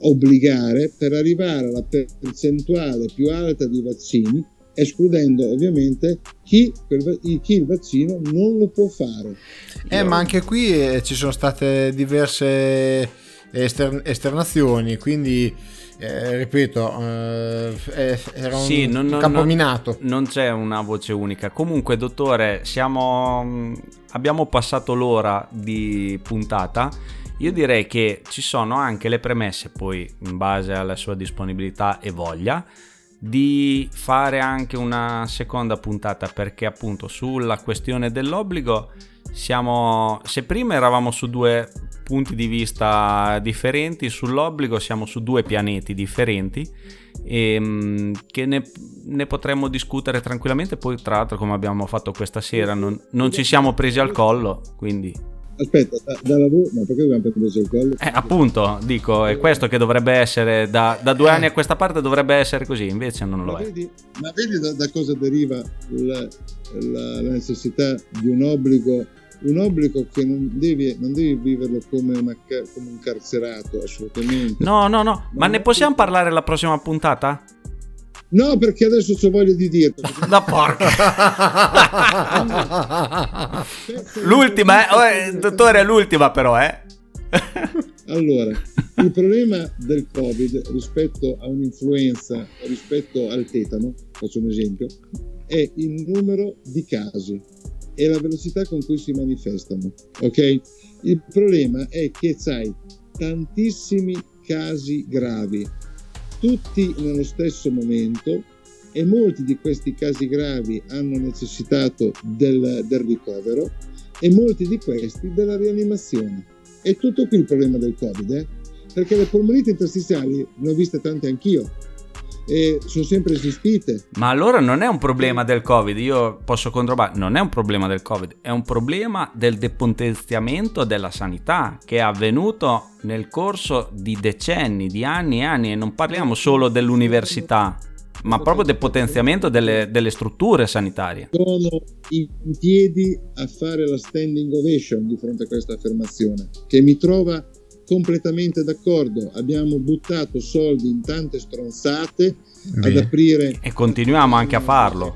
obbligare per arrivare alla percentuale più alta di vaccini, escludendo ovviamente chi, chi il vaccino non lo può fare. Eh, ma anche qui eh, ci sono state diverse ester- esternazioni, quindi eh, ripeto, eh, era un Sì, non, non- campo non- minato. Non c'è una voce unica. Comunque, dottore, siamo, abbiamo passato l'ora di puntata. Io direi che ci sono anche le premesse, poi in base alla sua disponibilità e voglia, di fare anche una seconda puntata perché appunto sulla questione dell'obbligo siamo se prima eravamo su due punti di vista differenti sull'obbligo siamo su due pianeti differenti e mm, che ne, ne potremmo discutere tranquillamente. Poi tra l'altro come abbiamo fatto questa sera non, non ci siamo presi al collo quindi Aspetta, da, da lavoro, ma perché dobbiamo prendere il collo? eh, appunto dico è questo che dovrebbe essere da, da due anni a questa parte dovrebbe essere così invece non lo Ma è. vedi, ma vedi da, da cosa deriva la, la- la necessità di un obbligo, un obbligo che non devi, non devi viverlo come, una come un carcerato, assolutamente. no no no ma ne possiamo parlare la prossima puntata? No, perché adesso ho voglia di dirlo. da porca l'ultima eh? Oh, eh, dottore è l'ultima però eh Allora, il problema del Covid rispetto a un'influenza, rispetto al tetano, faccio un esempio, è il numero di casi e la velocità con cui si manifestano. Ok? Il problema è che c'hai tantissimi casi gravi, tutti nello stesso momento e molti di questi casi gravi hanno necessitato del, del ricovero e molti di questi della rianimazione. È tutto qui il problema del Covid, eh? perché le polmoniti interstiziali ne ho viste tante anch'io e sono sempre esistite. Ma allora non è un problema del Covid, io posso controllare, non è un problema del Covid, è un problema del depotenziamento della sanità che è avvenuto nel corso di decenni, di anni e anni e non parliamo solo dell'università. ma proprio del potenziamento delle, delle strutture sanitarie. Sono in piedi a fare la standing ovation di fronte a questa affermazione, che mi trova completamente d'accordo. Abbiamo buttato soldi in tante stronzate ad aprire. E continuiamo anche a farlo.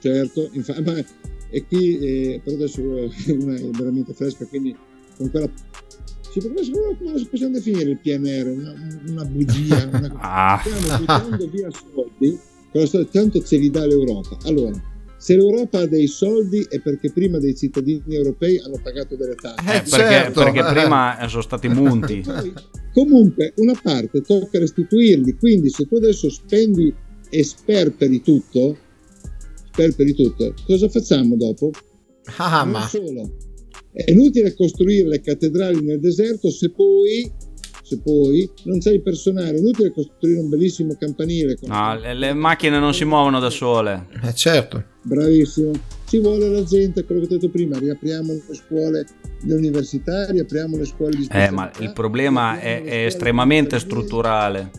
Certo, infa- ma e qui eh, però adesso una è veramente fresca, quindi con quella si potrebbe come possiamo definire il PNR? Una, una bugia, una... Ah. stiamo buttando via soldi, tanto ce li dà l'Europa. Allora, se l'Europa ha dei soldi è perché prima dei cittadini europei hanno pagato delle tasse. Eh, perché, perché prima sono stati munti. Comunque, una parte tocca restituirli, quindi se tu adesso spendi e sperperi tutto, sperperi tutto, cosa facciamo dopo? Ah, non ma- solo. È inutile costruire le cattedrali nel deserto se poi, se poi non c'è il personale, è inutile costruire un bellissimo campanile. con- No, le, le macchine non si muovono da sole. Eh, certo. Bravissimo. Ci vuole la gente, quello che ho detto prima, riapriamo le scuole, le università, riapriamo le scuole di Eh, ma il problema è, è estremamente strutturale.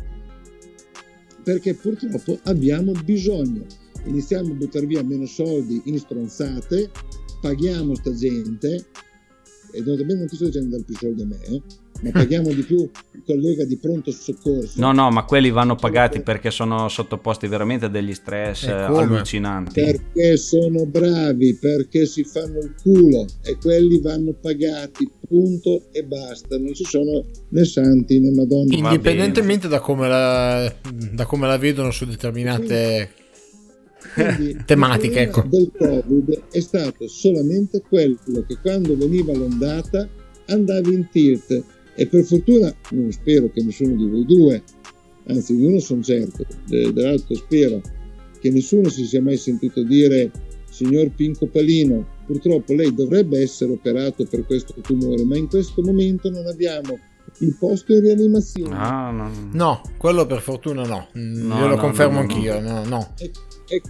perché purtroppo abbiamo bisogno. Iniziamo a buttare via meno soldi in stronzate, paghiamo sta gente, e notabene non ti sto dicendo dare più soldi a me, eh, ma paghiamo di più il collega di pronto soccorso. No, no, ma quelli vanno pagati perché sono sottoposti veramente a degli stress allucinanti. Perché sono bravi, perché si fanno il culo e quelli vanno pagati, punto e basta. Non ci sono né santi né madonna. Indipendentemente da come, la, da come la vedono su determinate Quindi, tematiche, il ecco. problema del Covid è stato solamente quello che quando veniva l'ondata andavi in tilt e per fortuna non spero che nessuno di voi due, anzi di uno sono certo, de- dell'altro spero che nessuno si sia mai sentito dire signor Pinco Palino, purtroppo lei dovrebbe essere operato per questo tumore, ma in questo momento non abbiamo il posto in rianimazione. Ah, no. No, quello per fortuna no. Mm, No, Io lo no, confermo no, no, anch'io. No, no. È, è-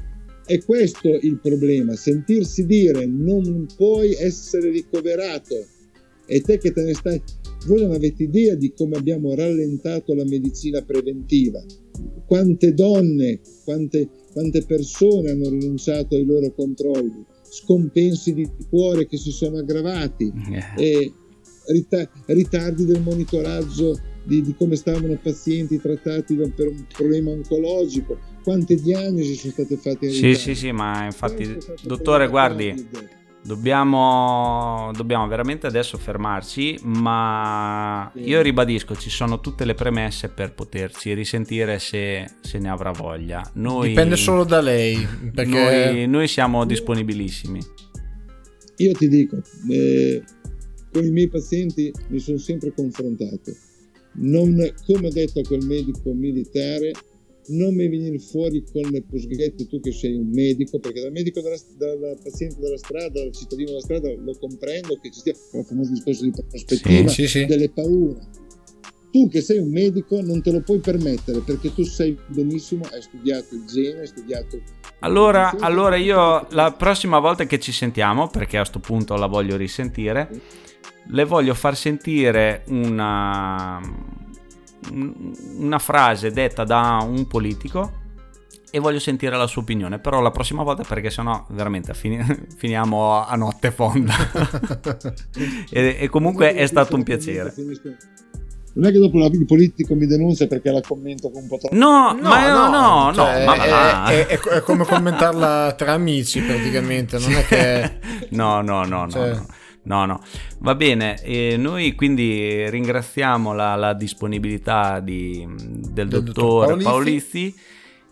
è questo il problema, sentirsi dire non puoi essere ricoverato e te che te ne stai... Voi non avete idea di come abbiamo rallentato la medicina preventiva. Quante donne, quante, quante persone hanno rinunciato ai loro controlli, scompensi di cuore che si sono aggravati e rita- ritardi del monitoraggio di, di come stavano pazienti trattati per un problema oncologico, quante diagnosi sono state fatte Sì, ritardo. sì, sì, ma infatti, dottore, guardi, dobbiamo, dobbiamo veramente adesso fermarci, ma io ribadisco, ci sono tutte le premesse per poterci risentire se, se ne avrà voglia. Noi, Dipende solo da lei. Perché noi, noi siamo disponibilissimi. Io ti dico, eh, con i miei pazienti mi sono sempre confrontato. Non, come ho detto a quel medico militare, non mi venire fuori con le pusghette tu che sei un medico, perché dal medico della, dal paziente della strada, dal cittadino della strada, lo comprendo che ci sia il famoso discorso di prospettiva, Sì, sì, sì. delle paure. Tu che sei un medico non te lo puoi permettere perché tu sai benissimo, hai studiato il gene, hai studiato Allora, allora io la prossima volta che ci sentiamo, perché a sto punto la voglio risentire, le voglio far sentire una, una frase detta da un politico e voglio sentire la sua opinione, però la prossima volta perché sennò veramente fini- finiamo a notte fonda. e, e comunque è stato un piacere. Non è che dopo la- il politico mi denuncia perché la commento con un po' troppo. No, ma no, no, no, cioè, ma è, è- è- è come commentarla tra amici praticamente, non è che... No, no, no, no. Cioè- no. No, no, va bene. E noi quindi ringraziamo la, la disponibilità di- del, Del dottor dottor Paolizzi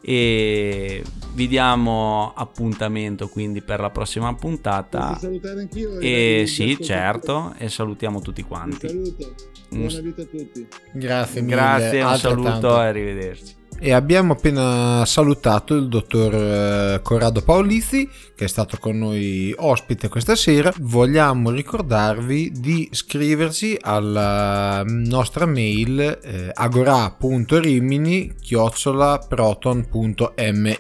e vi diamo appuntamento quindi per la prossima puntata. Posso salutare anch'io? E sì, certo, e salutiamo tutti quanti. saluto. Un- Buona vita a tutti. Grazie mille. Grazie, un saluto e arrivederci. E abbiamo appena salutato il dottor eh, Corrado Paolizzi che è stato con noi ospite questa sera. Vogliamo ricordarvi di iscriverci alla nostra mail eh, agora.rimini proton.me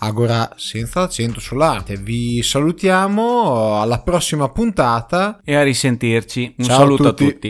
agora senza l'accento sull'arte. Vi salutiamo alla prossima puntata E a risentirci. Un Ciao a saluto tutti. a tutti.